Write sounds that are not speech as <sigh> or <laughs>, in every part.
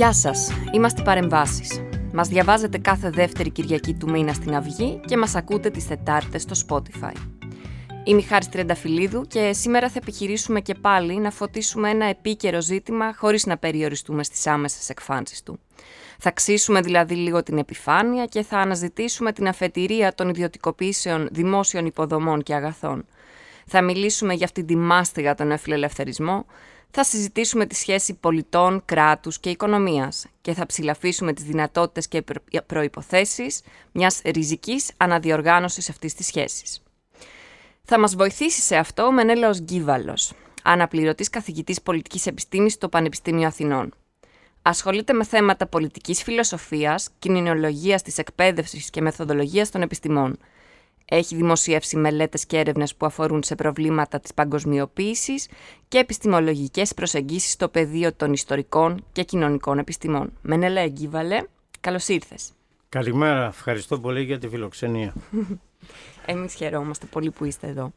Γεια σας, είμαστε παρεμβάσεις. Μας διαβάζετε κάθε δεύτερη Κυριακή του μήνα στην Αυγή και μας ακούτε τις Τετάρτες στο Spotify. Είμαι η Χάρης Τριανταφυλλίδου και σήμερα θα επιχειρήσουμε και πάλι να φωτίσουμε ένα επίκαιρο ζήτημα χωρίς να περιοριστούμε στις άμεσες εκφάνσεις του. Θα ξύσουμε δηλαδή λίγο την επιφάνεια και θα αναζητήσουμε την αφετηρία των ιδιωτικοποιήσεων δημόσιων υποδομών και αγαθών. Θα μιλήσουμε για αυτή τη μάστιγα τον εφηλελευθερισμό, θα συζητήσουμε τη σχέση πολιτών, κράτους και οικονομίας και θα ψηλαφίσουμε τις δυνατότητες και προϋποθέσεις μιας ριζικής αναδιοργάνωσης αυτής της σχέσης. Θα μας βοηθήσει σε αυτό ο Μενέλαος Γκίβαλος, αναπληρωτής καθηγητής πολιτικής επιστήμης στο Πανεπιστήμιο Αθηνών. Ασχολείται με θέματα πολιτικής φιλοσοφίας, κοινωνιολογίας της εκπαίδευσης και μεθοδολογίας των επιστημών – έχει δημοσιεύσει μελέτες και έρευνες που αφορούν σε προβλήματα της παγκοσμιοποίησης και επιστημολογικές προσεγγίσεις στο πεδίο των ιστορικών και κοινωνικών επιστημών. Μενέλα Εγκύβαλε, καλώς ήρθες. Καλημέρα, ευχαριστώ πολύ για τη φιλοξενία. <laughs> Εμείς χαιρόμαστε πολύ που είστε εδώ.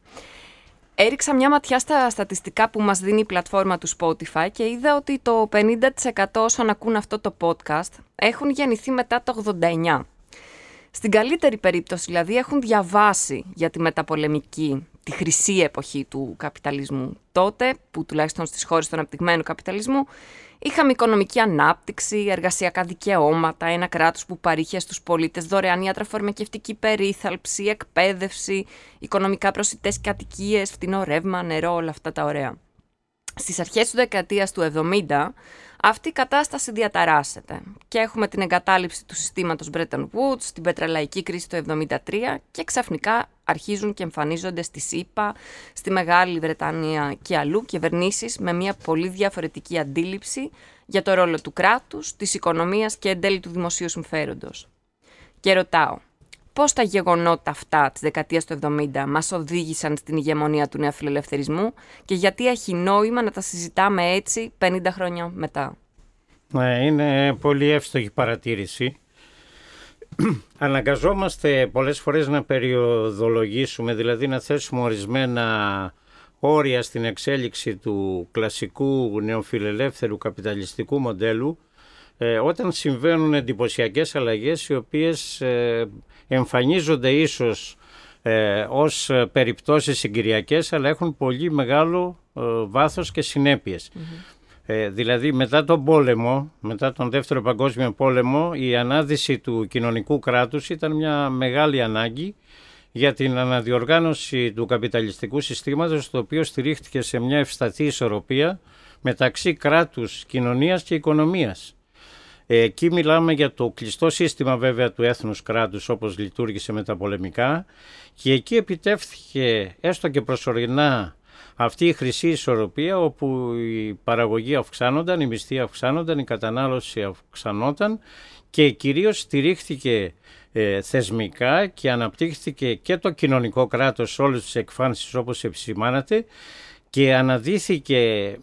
Έριξα μια ματιά στα στατιστικά που μας δίνει η πλατφόρμα του Spotify και είδα ότι το 50% όσων ακούν αυτό το podcast έχουν γεννηθεί μετά το 89. Στην καλύτερη περίπτωση δηλαδή έχουν διαβάσει για τη μεταπολεμική, τη χρυσή εποχή του καπιταλισμού. Τότε που τουλάχιστον στις χώρες του αναπτυγμένου καπιταλισμού είχαμε οικονομική ανάπτυξη, εργασιακά δικαιώματα, ένα κράτος που παρήχε στους πολίτες δωρεάν ιατραφαρμακευτική περίθαλψη, εκπαίδευση, οικονομικά προσιτές κατοικίες, φτηνό ρεύμα, νερό, όλα αυτά τα ωραία. Στις αρχές του δεκαετίας του 70 αυτή η κατάσταση διαταράσσεται και έχουμε την εγκατάλειψη του συστήματος Bretton Woods, την πετρελαϊκή κρίση του 1973 και ξαφνικά αρχίζουν και εμφανίζονται στη ΣΥΠΑ, στη Μεγάλη Βρετανία και αλλού κυβερνήσεις με μια πολύ διαφορετική αντίληψη για το ρόλο του κράτους, της οικονομίας και εν τέλει του δημοσίου συμφέροντος. Και ρωτάω, πώς τα γεγονότα αυτά της δεκαετίας του 70 μας οδήγησαν στην ηγεμονία του νεοφιλελευθερισμού και γιατί έχει νόημα να τα συζητάμε έτσι 50 χρόνια μετά; Ναι, είναι πολύ εύστοχη παρατήρηση. <clears throat> Αναγκαζόμαστε πολλές φορές να περιοδολογήσουμε, δηλαδή να θέσουμε ορισμένα όρια στην εξέλιξη του κλασικού νεοφιλελεύθερου καπιταλιστικού μοντέλου ε, όταν συμβαίνουν εντυπωσιακές αλλαγές οι οποίες ε, εμφανίζονται ίσως ε, ως περιπτώσεις συγκυριακές αλλά έχουν πολύ μεγάλο ε, βάθος και συνέπειες. Ε, δηλαδή μετά τον πόλεμο, μετά τον δεύτερο παγκόσμιο πόλεμο η ανάδυση του κοινωνικού κράτους ήταν μια μεγάλη ανάγκη για την αναδιοργάνωση του καπιταλιστικού συστήματος το οποίο στηρίχθηκε σε μια ευσταθή ισορροπία μεταξύ κράτους, κοινωνίας και οικονομίας. Εκεί μιλάμε για το κλειστό σύστημα βέβαια του έθνους κράτους όπως λειτουργήσε με τα πολεμικά και εκεί επιτεύχθηκε έστω και προσωρινά αυτή η χρυσή ισορροπία όπου η παραγωγή αυξάνονταν, η μισθή αυξάνονταν, η κατανάλωση αυξανόταν και κυρίως στηρίχθηκε ε, θεσμικά και αναπτύχθηκε και το κοινωνικό κράτος σε όλες τις εκφάνσεις όπως επισημάνατε και αναδύθηκε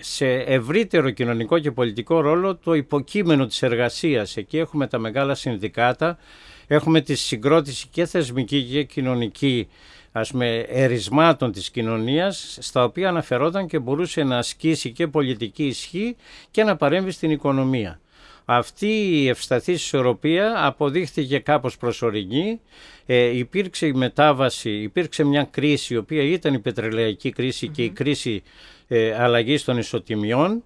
σε ευρύτερο κοινωνικό και πολιτικό ρόλο το υποκείμενο της εργασίας. Εκεί έχουμε τα μεγάλα συνδικάτα, έχουμε τη συγκρότηση και θεσμική και κοινωνική ας πούμε, ερισμάτων της κοινωνίας στα οποία αναφερόταν και μπορούσε να ασκήσει και πολιτική ισχύ και να παρέμβει στην οικονομία. Αυτή η ευσταθής ισορροπία αποδείχθηκε κάπως προσωρινή, ε, υπήρξε η μετάβαση, υπήρξε μια κρίση η οποία ήταν η πετρελαϊκή και η κρίση ε, αλλαγής των ισοτιμιών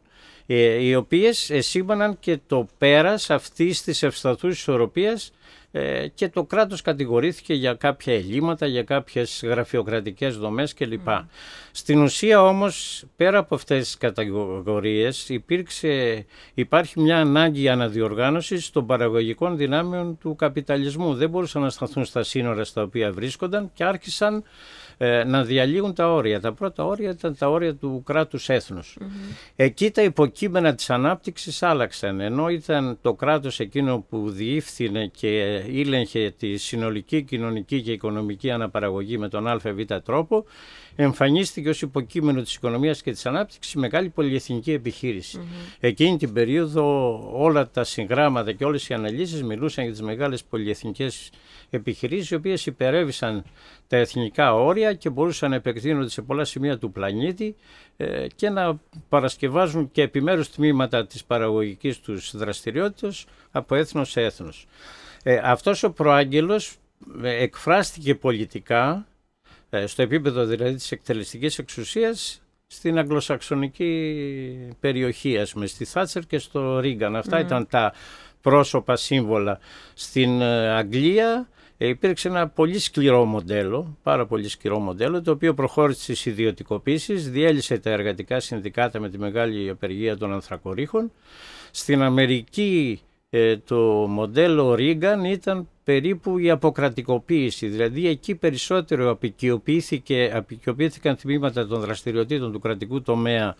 ε, οι οποίες σήμαναν και το πέρας αυτής της ευσταθούς ισορροπίας ε, και το κράτος κατηγορήθηκε για κάποια ελλείμματα, για κάποιες γραφειοκρατικές δομές κλπ. Στην ουσία όμως πέρα από αυτές τις κατηγορίες υπήρξε, υπάρχει μια ανάγκη αναδιοργάνωσης των παραγωγικών δυνάμεων του καπιταλισμού. Δεν μπορούσαν να σταθούν στα σύνορα στα οποία βρίσκονταν και άρχισαν ε, να διαλύουν τα όρια. Τα πρώτα όρια ήταν τα όρια του κράτους Εκεί τα υποκείμενα της ανάπτυξης άλλαξαν. Ενώ ήταν το κράτος εκείνο που διήφθηνε και ήλεγχε τη συνολική κοινωνική και οικονομική αναπαραγωγή με τον ΑΒ τρόπο, εμφανίστηκε ως υποκείμενο της οικονομίας και της ανάπτυξης μεγάλη πολυεθνική Εκείνη την περίοδο όλα τα συγγράμματα και όλες οι αναλύσεις μιλούσαν για τις μεγάλες πολυεθνικές επιχειρήσεις οι οποίες υπερέβησαν τα εθνικά όρια και μπορούσαν να επεκτείνονται σε πολλά σημεία του πλανήτη ε, και να παρασκευάζουν και επιμέρους τμήματα της παραγωγικής τους δραστηριότητας από έθνος σε έθνος. Ε, αυτός ο προάγγελος ε, εκφράστηκε πολιτικά ε, στο επίπεδο δηλαδή της εκτελεστικής εξουσίας στην αγγλοσαξονική περιοχή, ας πούμε, στη Θάτσερ και στο Ρίγκαν. Αυτά ήταν τα πρόσωπα σύμβολα. Στην Αγγλία ε, υπήρξε ένα πολύ σκληρό μοντέλο, πάρα πολύ σκληρό μοντέλο, το οποίο προχώρησε στις ιδιωτικοποίησεις, διέλυσε τα εργατικά συνδικάτα με τη μεγάλη απεργία των ανθρακορίχων. Στην Αμερική ε, το μοντέλο Ρίγκαν ήταν περίπου η αποκρατικοποίηση, δηλαδή εκεί περισσότερο απεικιοποιήθηκαν τμήματα των δραστηριοτήτων του κρατικού τομέα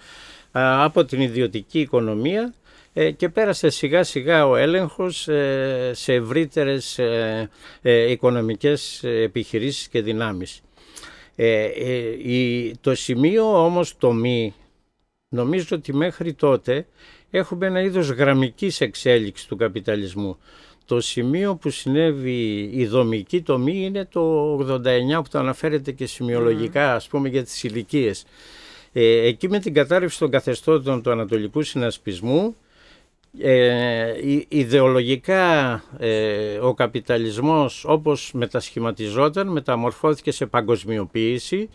από την ιδιωτική οικονομία ε, και πέρασε σιγά σιγά ο έλεγχος ε, σε ευρύτερες ε, οικονομικές επιχειρήσεις και δυνάμεις. Το σημείο όμως το μη, νομίζω ότι μέχρι τότε έχουμε ένα είδος γραμμικής εξέλιξης του καπιταλισμού. Το σημείο που συνέβη η δομική τομή είναι το 89 που το αναφέρεται και σημειολογικά ας πούμε για τις ηλικίες. εκεί με την κατάρρευση των καθεστώτων του Ανατολικού Συνασπισμού ε, ιδεολογικά ε, ο καπιταλισμός όπως μετασχηματιζόταν μεταμορφώθηκε σε παγκοσμιοποίηση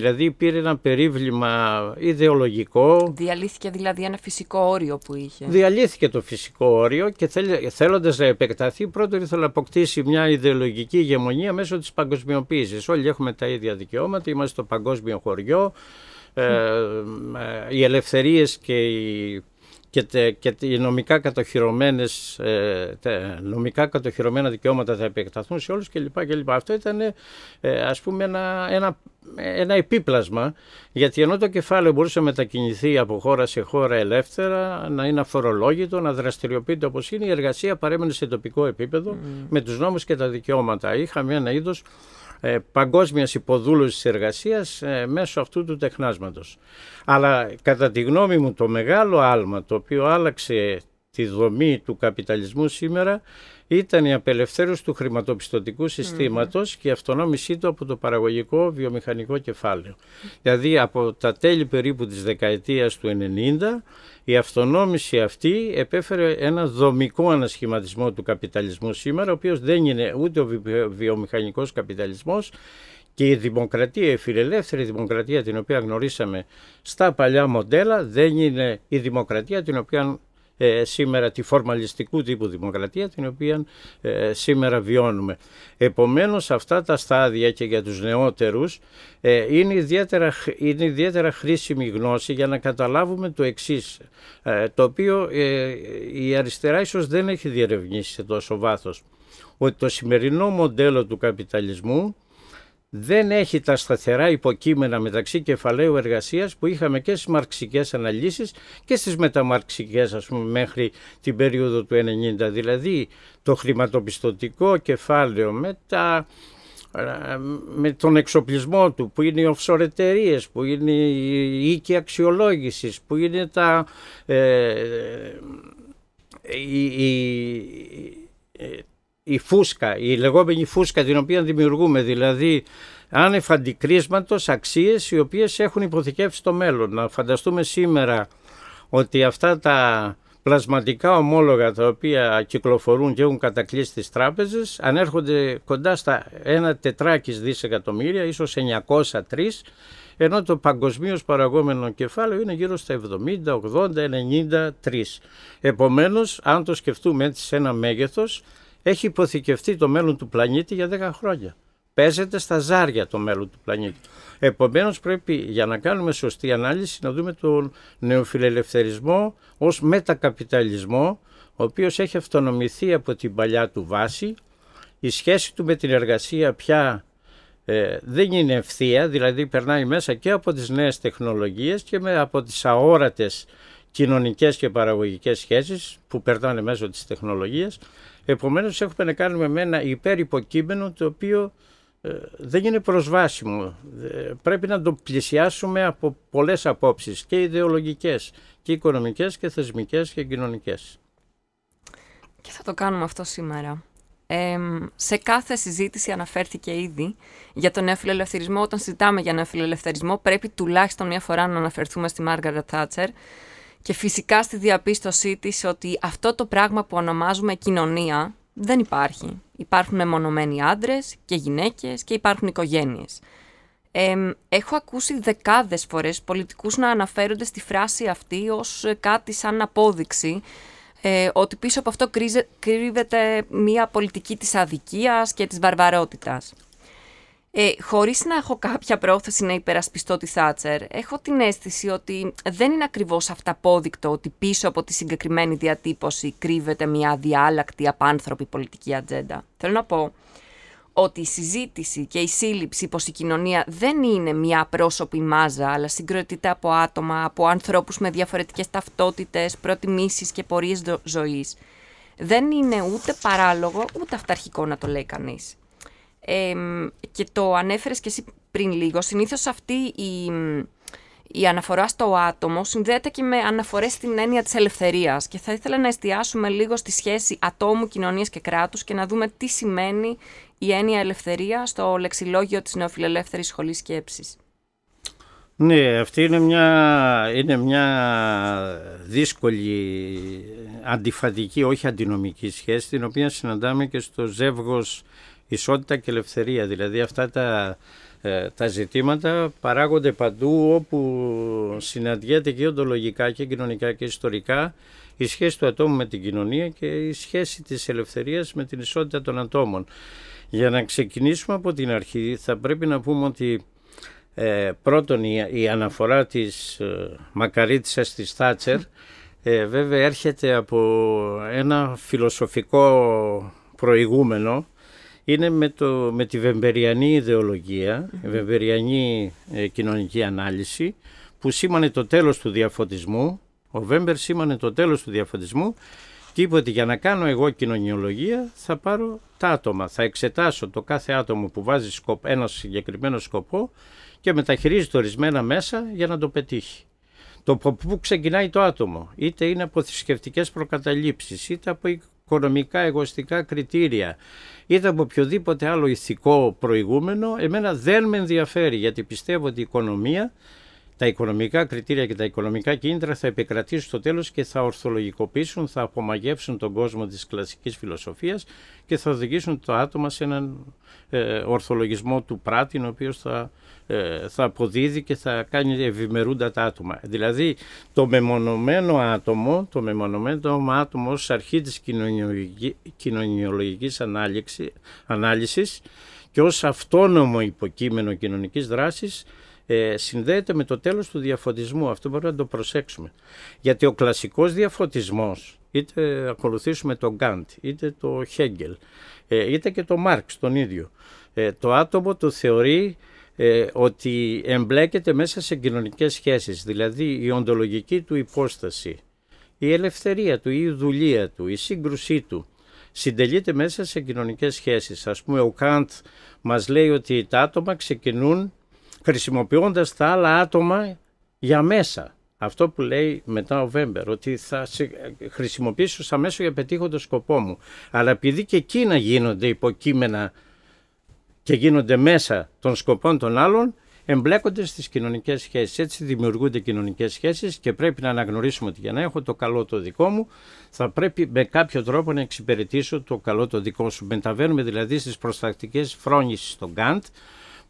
δηλαδή πήρε ένα περίβλημα ιδεολογικό. Διαλύθηκε δηλαδή ένα φυσικό όριο που είχε. Διαλύθηκε το φυσικό όριο και θέλ, θέλοντας να επεκταθεί πρώτον ήθελε να αποκτήσει μια ιδεολογική ηγεμονία μέσω της παγκοσμιοποίησης. Όλοι έχουμε τα ίδια δικαιώματα, είμαστε στο παγκόσμιο χωριό. Ε, ε, οι ελευθερίες και οι και, και οι νομικά, κατοχυρωμένες, ε, νομικά κατοχυρωμένα δικαιώματα θα επεκταθούν σε όλους κλπ. κλπ. Αυτό ήταν ε, ας πούμε ένα, ένα, ένα επίπλασμα γιατί ενώ το κεφάλαιο μπορούσε να μετακινηθεί από χώρα σε χώρα ελεύθερα, να είναι αφορολόγητο, να δραστηριοποιείται όπως είναι, η εργασία παρέμενε σε τοπικό επίπεδο mm. με τους νόμους και τα δικαιώματα. Είχαμε ένα είδος ε, παγκόσμιας υποδούλωσης εργασίας ε, μέσω αυτού του τεχνάσματος. Αλλά κατά τη γνώμη μου το μεγάλο άλμα το οποίο άλλαξε τη δομή του καπιταλισμού σήμερα ήταν η απελευθέρωση του χρηματοπιστωτικού συστήματος και η αυτονόμησή του από το παραγωγικό βιομηχανικό κεφάλαιο. Δηλαδή από τα τέλη περίπου της δεκαετίας του 90 η αυτονόμηση αυτή επέφερε ένα δομικό ανασχηματισμό του καπιταλισμού σήμερα, ο οποίος δεν είναι ούτε ο βιομηχανικός καπιταλισμός και η δημοκρατία, η φιλελεύθερη δημοκρατία την οποία γνωρίσαμε στα παλιά μοντέλα δεν είναι η δημοκρατία την οποία ε, σήμερα τη φορμαλιστικού τύπου δημοκρατία την οποία ε, σήμερα βιώνουμε. Επομένως αυτά τα στάδια και για τους νεότερους ε, είναι, ιδιαίτερα, είναι ιδιαίτερα χρήσιμη γνώση για να καταλάβουμε το εξής το οποίο η αριστερά ίσως δεν έχει διερευνήσει σε τόσο βάθος ότι το σημερινό μοντέλο του καπιταλισμού δεν έχει τα σταθερά υποκείμενα μεταξύ κεφαλαίου εργασίας που είχαμε και στις μαρξικές αναλύσεις και στις μεταμαρξικές ας πούμε μέχρι την περίοδο του 90. Δηλαδή το χρηματοπιστωτικό κεφάλαιο με, τα, με τον εξοπλισμό του που είναι οι offshore εταιρείες, που είναι η οίκη αξιολόγησης, που είναι τα... Ε, η φούσκα, η λεγόμενη φούσκα την οποία δημιουργούμε, δηλαδή άνευ αντικρίσματος αξίες οι οποίες έχουν υποθηκεύσει το μέλλον. Να φανταστούμε σήμερα ότι αυτά τα πλασματικά ομόλογα τα οποία κυκλοφορούν και έχουν κατακλείσει τις τράπεζες ανέρχονται κοντά στα ένα τετράκις δισεκατομμύρια, ίσως 903 ενώ το παγκοσμίως παραγόμενο κεφάλαιο είναι γύρω στα 70, 80, 93. Επομένως, αν το σκεφτούμε έτσι σε ένα μέγεθος, έχει υποθηκευτεί το μέλλον του πλανήτη για 10 χρόνια. Παίζεται στα ζάρια το μέλλον του πλανήτη. Επομένως, πρέπει για να κάνουμε σωστή ανάλυση να δούμε τον νεοφιλελευθερισμό ως μετακαπιταλισμό, ο οποίος έχει αυτονομηθεί από την παλιά του βάση. Η σχέση του με την εργασία πια ε, δεν είναι ευθεία, δηλαδή περνάει μέσα και από τις νέες τεχνολογίες και με, από τις αόρατες κοινωνικές και παραγωγικές σχέσεις που περνάνε μέσω της τεχνολογίας Επομένως έχουμε να κάνουμε με ένα υπερυποκείμενο το οποίο ε, δεν είναι προσβάσιμο. Ε, πρέπει να το πλησιάσουμε από πολλές απόψεις και ιδεολογικές και οικονομικές και θεσμικές και κοινωνικές. Και θα το κάνουμε αυτό σήμερα. Ε, σε κάθε συζήτηση αναφέρθηκε ήδη για τον νεοφιλελευθερισμό. Όταν συζητάμε για νεοφιλελευθερισμό, πρέπει τουλάχιστον μια φορά να αναφερθούμε στη Μάργαρετ Θάτσερ και φυσικά στη διαπίστωσή της ότι αυτό το πράγμα που ονομάζουμε κοινωνία δεν υπάρχει. Υπάρχουν μεμονωμένοι άντρες και γυναίκες και υπάρχουν οικογένειες. έχω ακούσει δεκάδες φορές πολιτικούς να αναφέρονται στη φράση αυτή ως κάτι σαν απόδειξη ε, ότι πίσω από αυτό κρύβεται μια πολιτική της αδικίας και της βαρβαρότητας. Ε, χωρίς να έχω κάποια πρόθεση να υπερασπιστώ τη Θάτσερ, έχω την αίσθηση ότι δεν είναι ακριβώς αυταπόδεικτο ότι πίσω από τη συγκεκριμένη διατύπωση κρύβεται μια αδιάλακτη απάνθρωπη πολιτική ατζέντα. Θέλω να πω ότι η συζήτηση και η σύλληψη πως η κοινωνία δεν είναι μια πρόσωπη μάζα, αλλά συγκροτείται από άτομα, από ανθρώπους με διαφορετικές ταυτότητες, προτιμήσεις και πορείες ζωής, δεν είναι ούτε παράλογο, ούτε αυταρχικό να το λέει κανείς και το ανέφερες και εσύ πριν λίγο, συνήθως αυτή η, η αναφορά στο άτομο συνδέεται και με αναφορές στην έννοια της ελευθερίας και θα ήθελα να εστιάσουμε λίγο στη σχέση ατόμου, κοινωνίας και κράτους και να δούμε τι σημαίνει η έννοια ελευθερία στο λεξιλόγιο της νεοφιλελεύθερης σχολής σκέψης. Ναι, αυτή είναι μια, είναι μια δύσκολη, αντιφατική, όχι αντινομική σχέση, την οποία συναντάμε και στο ζεύγος ισότητα και ελευθερία. Δηλαδή αυτά τα, ε, τα ζητήματα παράγονται παντού όπου συναντιέται και οντολογικά και κοινωνικά και ιστορικά η σχέση του ατόμου με την κοινωνία και η σχέση της ελευθερίας με την ισότητα των ατόμων. Για να ξεκινήσουμε από την αρχή θα πρέπει να πούμε ότι ε, πρώτον η, αναφορά της ε, μακαρίτησας της Θάτσερ ε, βέβαια έρχεται από ένα φιλοσοφικό προηγούμενο είναι με, το, με τη βεμπεριανή ιδεολογία, η βεμπεριανή ε, κοινωνική ανάλυση που σήμανε το τέλος του διαφωτισμού. Ο Βέμπερ σήμανε το τέλος του διαφωτισμού και είπε ότι για να κάνω εγώ κοινωνιολογία θα πάρω τα άτομα, θα εξετάσω το κάθε άτομο που βάζει σκοπ, ένα συγκεκριμένο σκοπό και μεταχειρίζεται ορισμένα μέσα για να το πετύχει. Το από πού ξεκινάει το άτομο, είτε είναι από θρησκευτικές προκαταλήψεις, είτε από οικονομικά εγωιστικά κριτήρια, είτε από οποιοδήποτε άλλο ηθικό προηγούμενο, εμένα δεν με ενδιαφέρει γιατί πιστεύω ότι η οικονομία, τα οικονομικά κριτήρια και τα οικονομικά κίνητρα θα επικρατήσουν στο τέλος και θα ορθολογικοποιήσουν, θα απομαγεύσουν τον κόσμο της κλασικής φιλοσοφίας και θα οδηγήσουν το άτομο σε έναν ε, ορθολογισμό του πράτη, ο οποίος θα ε, θα αποδίδει και θα κάνει ευημερούντα τα άτομα. Δηλαδή το μεμονωμένο άτομο, το μεμονωμένο άτομο ως αρχή της κοινωνιολογικής ανάλυσης και ως αυτόνομο υποκείμενο κοινωνικής δράσης ε, συνδέεται με το τέλος του διαφωτισμού. Αυτό πρέπει να το προσέξουμε. Γιατί ο κλασικός διαφωτισμός, είτε ακολουθήσουμε τον Γκάντ, είτε το Χέγγελ, ε, είτε και το Μάρξ τον ίδιο, ε, το άτομο το θεωρεί ε, ότι εμπλέκεται μέσα σε κοινωνικές σχέσεις, δηλαδή η οντολογική του υπόσταση, η ελευθερία του, η δουλεία του, η σύγκρουσή του, συντελείται μέσα σε κοινωνικές σχέσεις. Ας πούμε ο Καντ μας λέει ότι τα άτομα ξεκινούν χρησιμοποιώντας τα άλλα άτομα για μέσα. Αυτό που λέει μετά ο Βέμπερ, ότι θα χρησιμοποιήσω σαν μέσο για πετύχω το σκοπό μου. Αλλά επειδή και εκείνα γίνονται υποκείμενα και γίνονται μέσα των σκοπών των άλλων εμπλέκονται στις κοινωνικές σχέσεις. Έτσι δημιουργούνται κοινωνικές σχέσεις και πρέπει να αναγνωρίσουμε ότι για να έχω το καλό το δικό μου θα πρέπει με κάποιο τρόπο να εξυπηρετήσω το καλό το δικό σου. Μεταβαίνουμε δηλαδή στις προστακτικές φρόνησεις στον Γκάντ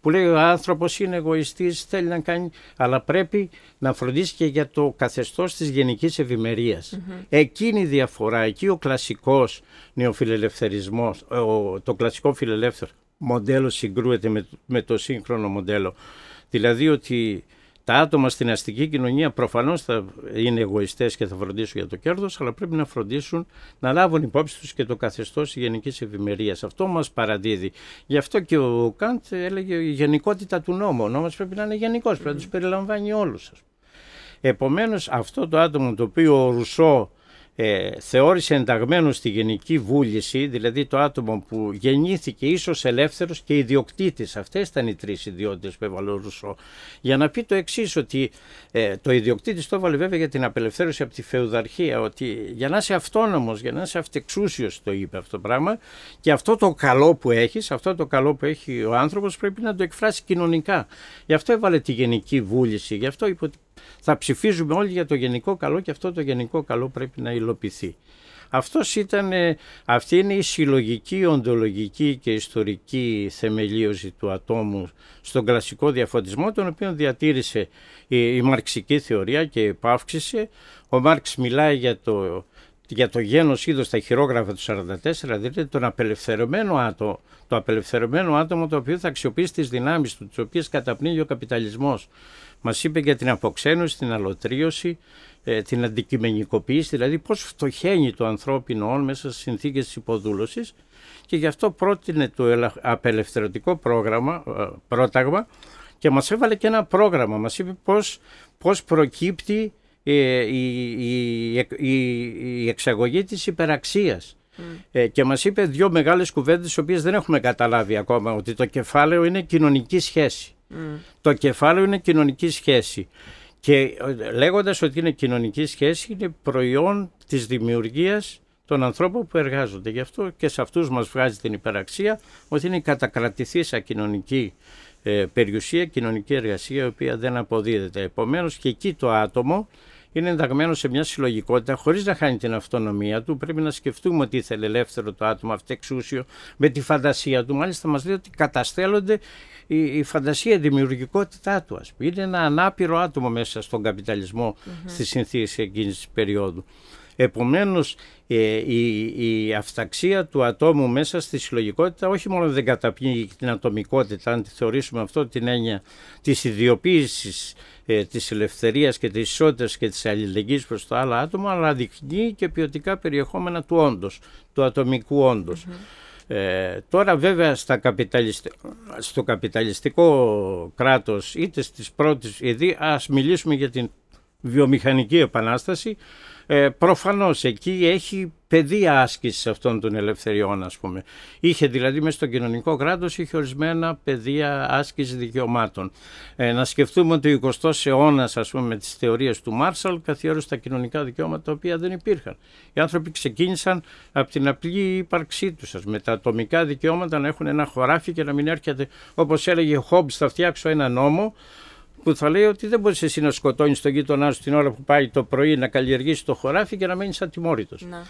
που λέει ο άνθρωπος είναι εγωιστής, θέλει να κάνει, αλλά πρέπει να φροντίσει και για το καθεστώς της γενικής ευημερίας. Εκείνη η διαφορά, εκεί ο κλασικός νεοφιλελευθερισμός, το κλασικό φιλελεύθερο μοντέλο συγκρούεται με, με το σύγχρονο μοντέλο. Δηλαδή ότι τα άτομα στην αστική κοινωνία προφανώς θα είναι εγωιστές και θα φροντίσουν για το κέρδος, αλλά πρέπει να φροντίσουν να λάβουν υπόψη τους και το καθεστώς της γενικής ευημερίας. Αυτό μας παραδίδει. Γι' αυτό και ο Καντ έλεγε η γενικότητα του νόμου. Ο νόμος πρέπει να είναι γενικός, πρέπει να τους περιλαμβάνει όλους. Επομένως αυτό το άτομο το οποίο ο Ρουσό ε, θεώρησε ενταγμένο στη Γενική Βούληση, δηλαδή το άτομο που γεννήθηκε ίσως ελεύθερος και ιδιοκτήτης. Αυτές ήταν οι τρεις ιδιότητες που έβαλε ο Ρουσό. Για να πει το εξής ότι ε, το ιδιοκτήτης το έβαλε βέβαια για την απελευθέρωση από τη φεουδαρχία, ότι για να είσαι αυτόνομος, για να είσαι αυτεξούσιος το είπε αυτό το πράγμα και αυτό το καλό που έχεις, αυτό το καλό που έχει ο άνθρωπος πρέπει να το εκφράσει κοινωνικά. Γι' αυτό έβαλε τη Γενική Βούληση, γι' αυτό είπε ότι θα ψηφίζουμε όλοι για το γενικό καλό και αυτό το γενικό καλό πρέπει να υλοποιηθεί. Αυτός ήταν, ε, αυτή είναι η συλλογική, οντολογική και ιστορική θεμελίωση του ατόμου στον κλασικό διαφωτισμό, τον οποίο διατήρησε η, η μαρξική θεωρία και επαύξησε. Ο Μάρξ μιλάει για το, για το γένος είδος στα χειρόγραφα του 44, δηλαδή τον απελευθερωμένο άτομο, το απελευθερωμένο άτομο το οποίο θα αξιοποιήσει τις δυνάμεις του, τις οποίες καταπνίγει ο καπιταλισμός. Μας είπε για την αποξένωση, την αλωτρίωση, ε, την αντικειμενικοποίηση, δηλαδή πώς φτωχαίνει το ανθρώπινο όν μέσα στις συνθήκες της υποδούλωσης και γι' αυτό πρότεινε το απελευθερωτικό πρόγραμμα, ε, πρόταγμα και μας έβαλε και ένα πρόγραμμα, μας είπε πώς, πώς προκύπτει ε, η, η, η, η εξαγωγή της υπεραξίας. Mm. και μας είπε δύο μεγάλες κουβέντες τις οποίες δεν έχουμε καταλάβει ακόμα ότι το κεφάλαιο είναι κοινωνική σχέση. Το κεφάλαιο είναι κοινωνική σχέση. Και ε, λέγοντας ότι είναι κοινωνική σχέση είναι προϊόν της δημιουργίας των ανθρώπων που εργάζονται. Γι' αυτό και σε αυτούς μας βγάζει την υπεραξία ότι είναι η κατακρατηθήσα κοινωνική ε, περιουσία, κοινωνική εργασία η οποία δεν αποδίδεται. Επομένως και εκεί το άτομο είναι ενταγμένο σε μια συλλογικότητα χωρίς να χάνει την αυτονομία του. Πρέπει να σκεφτούμε ότι ήθελε ελεύθερο το άτομο, αυτεξούσιο, με τη φαντασία του. Μάλιστα, μας λέει ότι καταστέλλονται η, η φαντασία, η δημιουργικότητά του. Ας πούμε. Είναι ένα ανάπηρο άτομο μέσα στον καπιταλισμό mm-hmm. στι συνθήκε εκείνης της περίοδου. Επομένως ε, η, η αυταξία του ατόμου μέσα στη συλλογικότητα όχι μόνο δεν καταπνίγει την ατομικότητα, αν τη θεωρήσουμε αυτό την έννοια της ιδιοποίησης ε, της ελευθερίας και της ισότητας και της αλληλεγγύης προς το άλλο άτομο, αλλά δείχνει και ποιοτικά περιεχόμενα του όντως, του ατομικού Ε, τώρα βέβαια στα στο καπιταλιστικό κράτος είτε στις πρώτες, γιατί ας μιλήσουμε για την βιομηχανική επανάσταση, ε, προφανώς εκεί έχει πεδία άσκηση αυτών των ελευθεριών ας πούμε. Είχε δηλαδή μέσα στο κοινωνικό κράτος είχε ορισμένα πεδία άσκηση δικαιωμάτων. Ε, να σκεφτούμε ότι ο 20ος αιώνας ας πούμε με τις θεωρίες του Μάρσαλ καθιέρωσε τα κοινωνικά δικαιώματα τα οποία δεν υπήρχαν. Οι άνθρωποι ξεκίνησαν από την απλή ύπαρξή τους με τα ατομικά δικαιώματα να έχουν ένα χωράφι και να μην έρχεται όπως έλεγε ο Χόμπς θα φτιάξω ένα νόμο που θα λέει ότι δεν μπορείς εσύ να σκοτώνεις τον γείτονά σου την ώρα που πάει το πρωί να καλλιεργήσει το χωράφι και να μένει ατιμόρυτος. Ναι.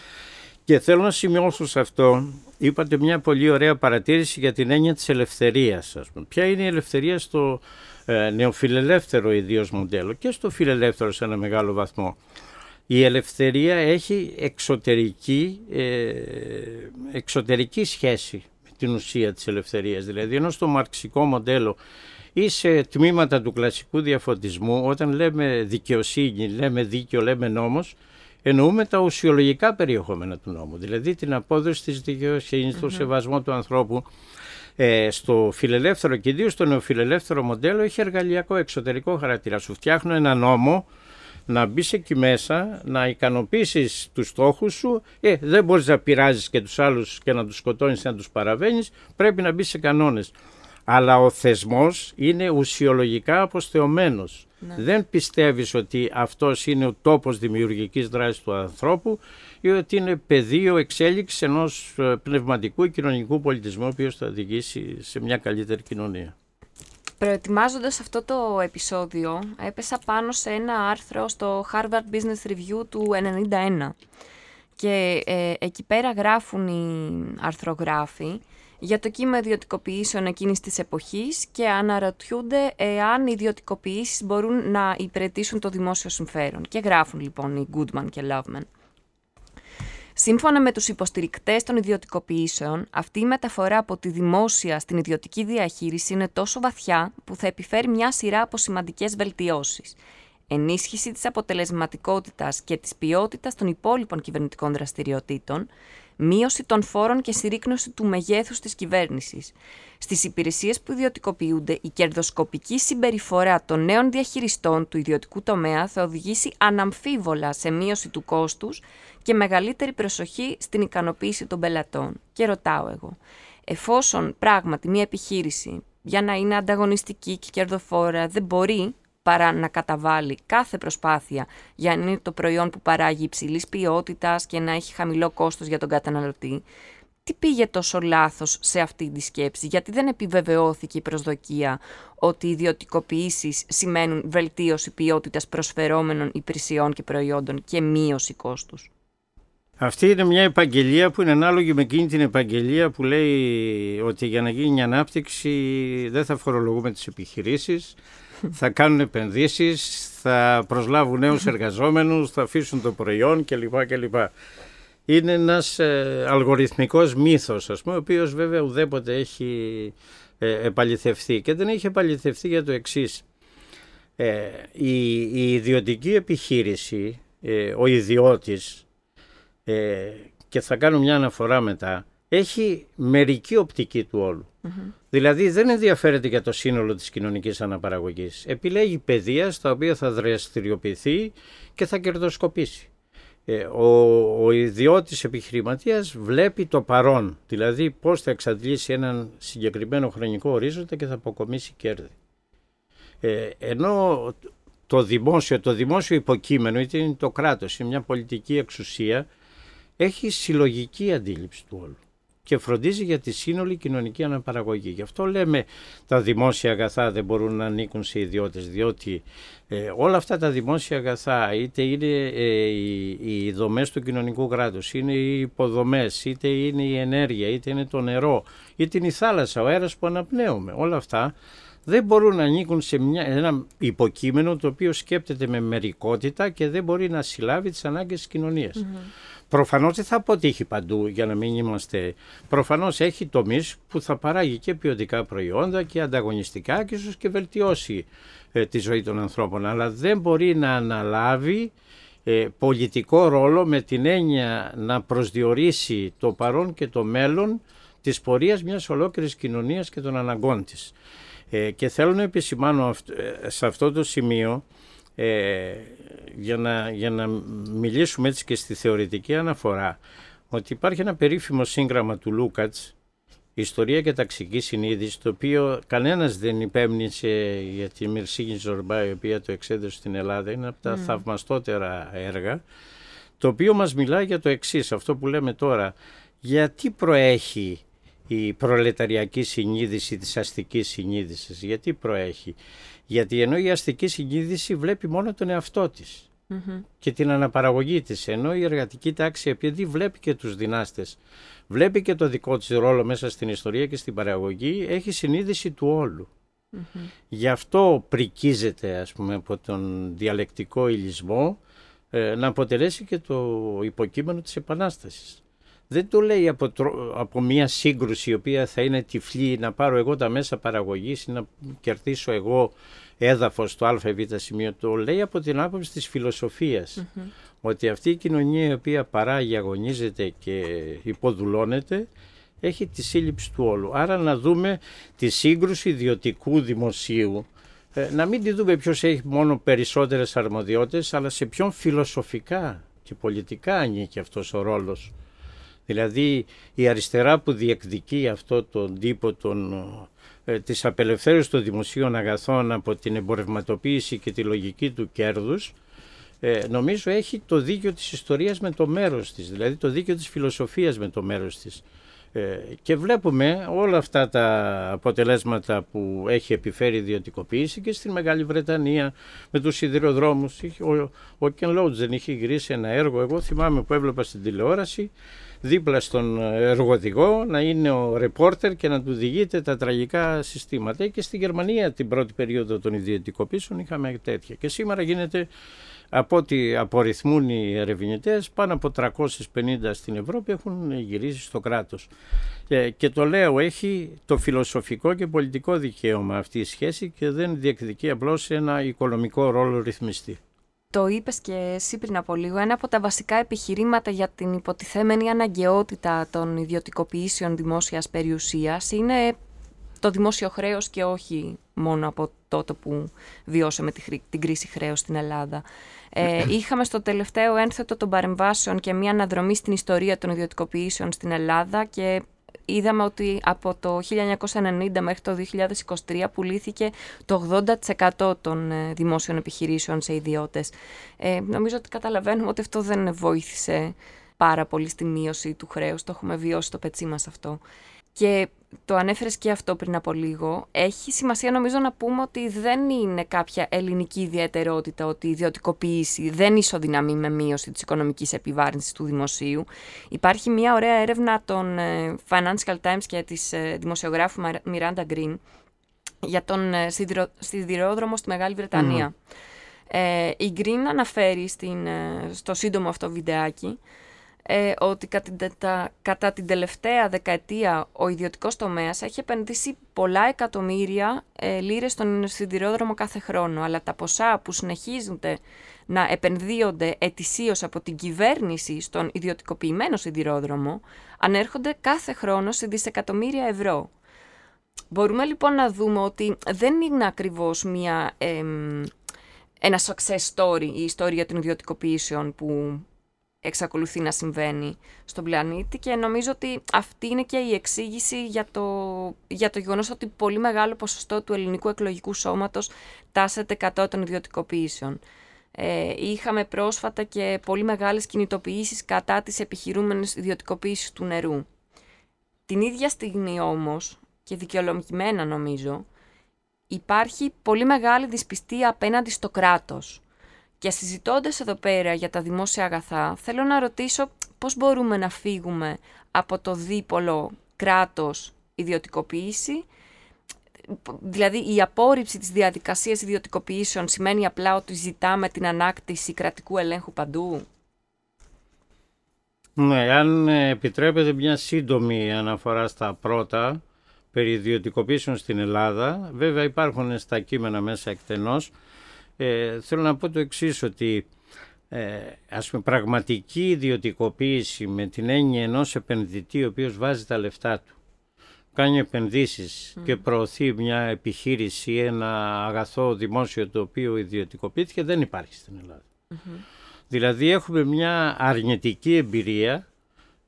Και θέλω να σημειώσω σε αυτό, είπατε μια πολύ ωραία παρατήρηση για την έννοια της ελευθερίας. Ας πούμε. Ποια είναι η ελευθερία στο ε, νεοφιλελεύθερο ιδίως μοντέλο και στο φιλελεύθερο σε ένα μεγάλο βαθμό; Η ελευθερία έχει εξωτερική, ε, εξωτερική σχέση με την ουσία της ελευθερίας. Δηλαδή ενώ στο μαρξικό μοντέλο ή σε τμήματα του κλασικού διαφωτισμού, όταν λέμε δικαιοσύνη, λέμε δίκαιο, λέμε νόμος, εννοούμε τα ουσιολογικά περιεχόμενα του νόμου, δηλαδή την απόδοση της δικαιοσύνης, το σεβασμό του ανθρώπου. Ε, στο φιλελεύθερο και ιδίως στο νεοφιλελεύθερο μοντέλο έχει εργαλειακό εξωτερικό χαρακτήρα. Σου φτιάχνω ένα νόμο να μπεις εκεί μέσα, να ικανοποιήσεις τους στόχους σου. Ε, δεν μπορείς να πειράζεις και τους άλλους και να τους σκοτώνεις να τους παραβαίνεις. Πρέπει να μπεις σε κανόνες αλλά ο θεσμός είναι ουσιολογικά αποστεωμένος. Ναι. Δεν πιστεύεις ότι αυτός είναι ο τόπος δημιουργικής δράσης του ανθρώπου ή ότι είναι πεδίο εξέλιξης ενός ε, πνευματικού και κοινωνικού πολιτισμού ο οποίος θα οδηγήσει σε μια καλύτερη κοινωνία. Προετοιμάζοντας αυτό το επεισόδιο έπεσα πάνω σε ένα άρθρο στο Harvard Business Review του 1991 και ε, εκεί πέρα γράφουν οι αρθρογράφοι για το κύμα ιδιωτικοποιήσεων εκείνης της εποχής και αναρωτιούνται εάν οι ιδιωτικοποιήσεις μπορούν να υπηρετήσουν το δημόσιο συμφέρον. Και γράφουν λοιπόν οι Goodman και Loveman. Σύμφωνα με τους υποστηρικτές των ιδιωτικοποιήσεων, αυτή η μεταφορά από τη δημόσια στην ιδιωτική διαχείριση είναι τόσο βαθιά που θα επιφέρει μια σειρά από σημαντικές βελτιώσεις. Ενίσχυση της αποτελεσματικότητας και της ποιότητας των υπόλοιπων κυβερνητικών δραστηριοτήτων, μείωση των φόρων και συρρήκνωση του μεγέθους της κυβέρνησης. Στις υπηρεσίες που ιδιωτικοποιούνται, η κερδοσκοπική συμπεριφορά των νέων διαχειριστών του ιδιωτικού τομέα θα οδηγήσει αναμφίβολα σε μείωση του κόστους και μεγαλύτερη προσοχή στην ικανοποίηση των πελατών. Και ρωτάω εγώ, εφόσον πράγματι μια επιχείρηση για να είναι ανταγωνιστική και κερδοφόρα δεν μπορεί παρά να καταβάλει κάθε προσπάθεια για να είναι το προϊόν που παράγει υψηλής ποιότητας και να έχει χαμηλό κόστος για τον καταναλωτή, τι πήγε τόσο λάθος σε αυτή τη σκέψη, γιατί δεν επιβεβαιώθηκε η προσδοκία ότι οι ιδιωτικοποιήσεις σημαίνουν βελτίωση ποιότητας προσφερόμενων υπηρεσιών και προϊόντων και μείωση κόστους; Αυτή είναι μια επαγγελία που είναι ανάλογη με εκείνη την επαγγελία που λέει ότι για να γίνει ανάπτυξη δεν θα φορολογούμε τις επιχειρήσεις, θα κάνουν επενδύσεις, θα προσλάβουν νέους εργαζόμενους, θα αφήσουν το προϊόν κλπ. κλπ. Είναι ένας ε, αλγοριθμικός μύθος, ας πούμε, ο οποίος βέβαια ουδέποτε έχει ε, επαληθευτεί και δεν έχει επαληθευτεί για το εξής. Ε, η, η ιδιωτική επιχείρηση, ε, ο ιδιώτης, ε, και θα κάνω μια αναφορά μετά, έχει μερική οπτική του ολου Δηλαδή δεν ενδιαφέρεται για το σύνολο της κοινωνικής αναπαραγωγής. Επιλέγει παιδεία στα οποία θα δραστηριοποιηθεί και θα κερδοσκοπήσει. Ε, ο, ο ιδιώτης επιχειρηματίας βλέπει το παρόν, δηλαδή πώς θα εξαντλήσει έναν συγκεκριμένο χρονικό ορίζοντα και θα αποκομίσει κέρδη. Ε, ενώ το δημόσιο, το δημόσιο υποκείμενο, είτε είναι το κράτος, είναι μια πολιτική εξουσία, έχει συλλογική αντίληψη του όλου και φροντίζει για τη σύνολη κοινωνική αναπαραγωγή. Γι' αυτό λέμε τα δημόσια αγαθά δεν μπορούν να ανήκουν σε ιδιώτες, διότι ε, όλα αυτά τα δημόσια αγαθά, είτε είναι ε, οι, οι δομές του κοινωνικού κράτους, είναι οι υποδομές, είτε είναι η ενέργεια, είτε είναι το νερό, είτε είναι η θάλασσα, ο αέρας που αναπνέουμε, όλα αυτά δεν μπορούν να ανήκουν σε μια, ένα υποκείμενο το οποίο σκέπτεται με μερικότητα και δεν μπορεί να συλλάβει τις ανάγκες της κοινωνίας. Προφανώς δεν θα αποτύχει παντού για να μην είμαστε. Προφανώς έχει τομείς που θα παράγει και ποιοτικά προϊόντα και ανταγωνιστικά και ίσως και βελτιώσει ε, τη ζωή των ανθρώπων. Αλλά δεν μπορεί να αναλάβει ε, πολιτικό ρόλο με την έννοια να προσδιορίσει το παρόν και το μέλλον της πορείας μιας ολόκληρης κοινωνίας και των αναγκών της. Ε, και θέλω να επισημάνω ε, σε αυτό το σημείο ε, για, να, για να μιλήσουμε έτσι και στη θεωρητική αναφορά ότι υπάρχει ένα περίφημο σύγγραμμα του Λούκατς Ιστορία και ταξική συνείδηση, το οποίο κανένας δεν υπέμνησε για τη Μυρσίγη Ζορμπά, η οποία το εξέδωσε στην Ελλάδα, είναι από τα mm. θαυμαστότερα έργα, το οποίο μας μιλάει για το εξής, αυτό που λέμε τώρα, γιατί προέχει η προλεταριακή συνείδηση της αστικής συνείδησης, γιατί προέχει. Γιατί ενώ η αστική συνείδηση βλέπει μόνο τον εαυτό της και την αναπαραγωγή της, ενώ η εργατική τάξη επειδή βλέπει και τους δυνάστες, βλέπει και το δικό της ρόλο μέσα στην ιστορία και στην παραγωγή, έχει συνείδηση του όλου. Γι' αυτό πρικίζεται ας πούμε από τον διαλεκτικό ηλισμό ε, να αποτελέσει και το υποκείμενο της Επανάστασης δεν το λέει από, από μια σύγκρουση η οποία θα είναι τυφλή να πάρω εγώ τα μέσα παραγωγής ή να κερδίσω εγώ έδαφος στο αβ σημείο. Το λέει από την άποψη της φιλοσοφιας Ότι αυτή η κοινωνία η οποία παράγει, αγωνίζεται και υποδουλώνεται έχει τη σύλληψη του όλου. Άρα να δούμε τη σύγκρουση ιδιωτικού δημοσίου ε, να μην τη δούμε ποιος έχει μόνο περισσότερες αρμοδιότητες αλλά σε ποιον φιλοσοφικά και πολιτικά ανήκει αυτός ο ρόλος. Δηλαδή η αριστερά που διεκδικεί αυτό τον τύπο των, ε, της απελευθέρωσης των δημοσίων αγαθών από την εμπορευματοποίηση και τη λογική του κέρδους ε, νομίζω έχει το δίκιο της ιστορίας με το μέρος της, δηλαδή το δίκιο της φιλοσοφίας με το μέρος της. Ε, και βλέπουμε όλα αυτά τα αποτελέσματα που έχει επιφέρει η ιδιωτικοποίηση και στην Μεγάλη Βρετανία με τους σιδηροδρόμους. Ο, ο Κεν δεν είχε γυρίσει ένα έργο, εγώ θυμάμαι που έβλεπα στην τηλεόραση, δίπλα στον εργοδηγό να είναι ο ρεπόρτερ και να του διηγείται τα τραγικά συστήματα. Και στη Γερμανία την πρώτη περίοδο των ιδιωτικοποίησεων είχαμε τέτοια. Και σήμερα γίνεται από ό,τι απορριθμούν οι ερευνητές, πάνω από 350 στην Ευρώπη έχουν γυρίσει στο κράτος. Ε, και το λέω, έχει το φιλοσοφικό και πολιτικό δικαίωμα αυτή η σχέση και δεν διεκδικεί απλώς ένα οικονομικό ρόλο ρυθμιστή το είπες και εσύ πριν από λίγο, ένα από τα βασικά επιχειρήματα για την υποτιθέμενη αναγκαιότητα των ιδιωτικοποιήσεων δημόσιας περιουσίας είναι το δημόσιο χρέος και όχι μόνο από τότε που βιώσαμε την κρίση χρέους στην Ελλάδα. Ε, είχαμε στο τελευταίο ένθετο των παρεμβάσεων και μια αναδρομή στην ιστορία των ιδιωτικοποιήσεων στην Ελλάδα και είδαμε ότι από το 1990 μέχρι το 2023 πουλήθηκε το 80% των ε, δημόσιων επιχειρήσεων σε ιδιώτες. Ε, νομίζω ότι καταλαβαίνουμε ότι αυτό δεν βοήθησε πάρα πολύ στη μείωση του χρέους, το έχουμε βιώσει το πετσί μας αυτό. Και το ανέφερες και αυτό πριν από λίγο. Έχει σημασία νομίζω να πούμε ότι δεν είναι κάποια ελληνική ιδιαιτερότητα ότι η ιδιωτικοποίηση δεν ισοδυναμεί με μείωση της οικονομικής επιβάρυνσης του δημοσίου. Υπάρχει μια ωραία έρευνα των ε, Financial Times και της ε, δημοσιογράφου Miranda Green για τον ε, σιδηρόδρομο στη Μεγάλη Βρετανία. Ε, η Green αναφέρει στην, στο σύντομο αυτό βιντεάκι ε, ότι κατά την τελευταία δεκαετία ο ιδιωτικός τομέας έχει επενδύσει πολλά εκατομμύρια ε, λίρες στον σιδηρόδρομο κάθε χρόνο, αλλά τα ποσά που συνεχίζονται να επενδύονται ετησίως από την κυβέρνηση στον ιδιωτικοποιημένο σιδηρόδρομο ανέρχονται κάθε χρόνο σε δισεκατομμύρια ευρώ. Μπορούμε λοιπόν να δούμε ότι δεν είναι ακριβώς μια, ένα success story η ιστορία των ιδιωτικοποιήσεων που εξακολουθεί να συμβαίνει στον πλανήτη και νομίζω ότι αυτή είναι και η εξήγηση για το, για το γεγονός ότι πολύ μεγάλο ποσοστό του ελληνικού εκλογικού σώματος τάσεται κατά των ιδιωτικοποιήσεων. Ε, είχαμε πρόσφατα και πολύ μεγάλες κινητοποιήσεις κατά τις επιχειρούμενες ιδιωτικοποίησεις του νερού. Την ίδια στιγμή όμως, και δικαιολογημένα νομίζω, υπάρχει πολύ μεγάλη δυσπιστία απέναντι στο κράτος. Και συζητώντας εδώ πέρα για τα δημόσια αγαθά, θέλω να ρωτήσω πώς μπορούμε να φύγουμε από το δίπολο κράτος ιδιωτικοποίηση, δηλαδή η απόρριψη της διαδικασίας ιδιωτικοποιήσεων σημαίνει απλά ότι ζητάμε την ανάκτηση κρατικού ελέγχου παντού; Ναι, αν επιτρέπετε μια σύντομη αναφορά στα πρώτα περί ιδιωτικοποίησεων στην Ελλάδα, βέβαια υπάρχουν στα κείμενα μέσα εκτενώς, ε, θέλω να πω το εξής ότι ε, ας πούμε, πραγματική ιδιωτικοποίηση με την έννοια ενός επενδυτή ο οποίος βάζει τα λεφτά του κάνει επενδύσεις και προωθεί μια επιχείρηση ή ένα αγαθό δημόσιο το οποίο ιδιωτικοποιήθηκε δεν υπάρχει στην Ελλάδα. Δηλαδή έχουμε μια αρνητική εμπειρία